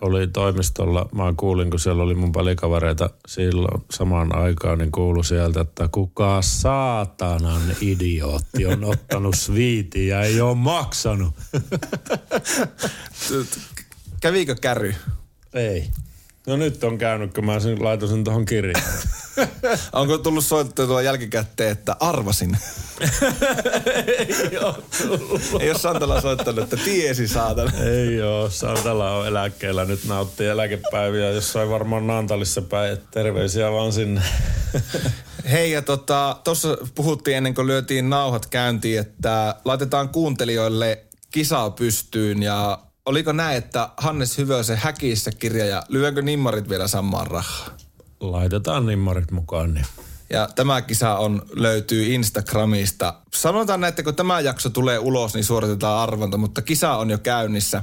Speaker 2: oli toimistolla. Mä kuulin, kun siellä oli mun pelikavereita silloin samaan aikaan, niin kuulu sieltä, että kuka saatanan idiootti on ottanut sviitin ja ei ole maksanut.
Speaker 1: Kävikö käry?
Speaker 2: Ei. No nyt on käynyt, kun mä sen laitoin sen tuohon kirjaan.
Speaker 1: Onko tullut soitettua jälkikäteen, että arvasin?
Speaker 2: ei ole tullut.
Speaker 1: Ei ole Santala soittanut, että tiesi saatana.
Speaker 2: Ei oo, Santala on eläkkeellä, nyt nauttii eläkepäiviä jossain varmaan Naantalissa päin. Terveisiä vaan sinne.
Speaker 1: Hei ja tota, tuossa puhuttiin ennen kuin lyötiin nauhat käyntiin, että laitetaan kuuntelijoille kisaa pystyyn ja oliko näin, että Hannes Hyvösen häkissä kirja ja lyönkö nimmarit vielä samaan rahaa?
Speaker 2: Laitetaan nimmarit mukaan, niin
Speaker 1: Ja tämä kisa on, löytyy Instagramista. Sanotaan näin, että kun tämä jakso tulee ulos, niin suoritetaan arvonta, mutta kisa on jo käynnissä.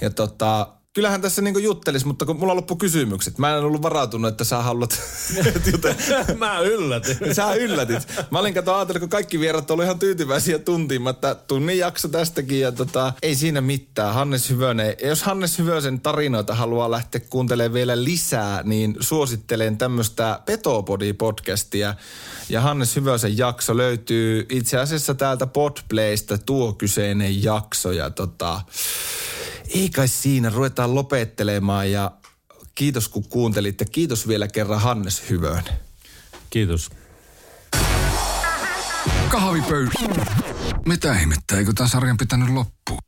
Speaker 1: Ja tota, kyllähän tässä niinku juttelis, mutta kun mulla loppu kysymykset. Mä en ollut varautunut, että sä haluat jutella.
Speaker 2: Mä yllätin.
Speaker 1: Sä yllätit. Mä olin kato ajatellut, kun kaikki vierat oli ihan tyytyväisiä tuntiin, että tunnin jakso tästäkin ja tota, ei siinä mitään. Hannes Hyvönen, ja jos Hannes Hyvösen tarinoita haluaa lähteä kuuntelemaan vielä lisää, niin suosittelen tämmöistä Petopodi-podcastia. Ja Hannes Hyvösen jakso löytyy itse asiassa täältä Podplaysta tuo kyseinen jakso ja tota, ei kai siinä, ruvetaan lopettelemaan ja kiitos kun kuuntelitte. Kiitos vielä kerran Hannes Hyvönen.
Speaker 2: Kiitos.
Speaker 3: Kahvipöydä. Mitä ihmettä, eikö tämän sarjan pitänyt loppua?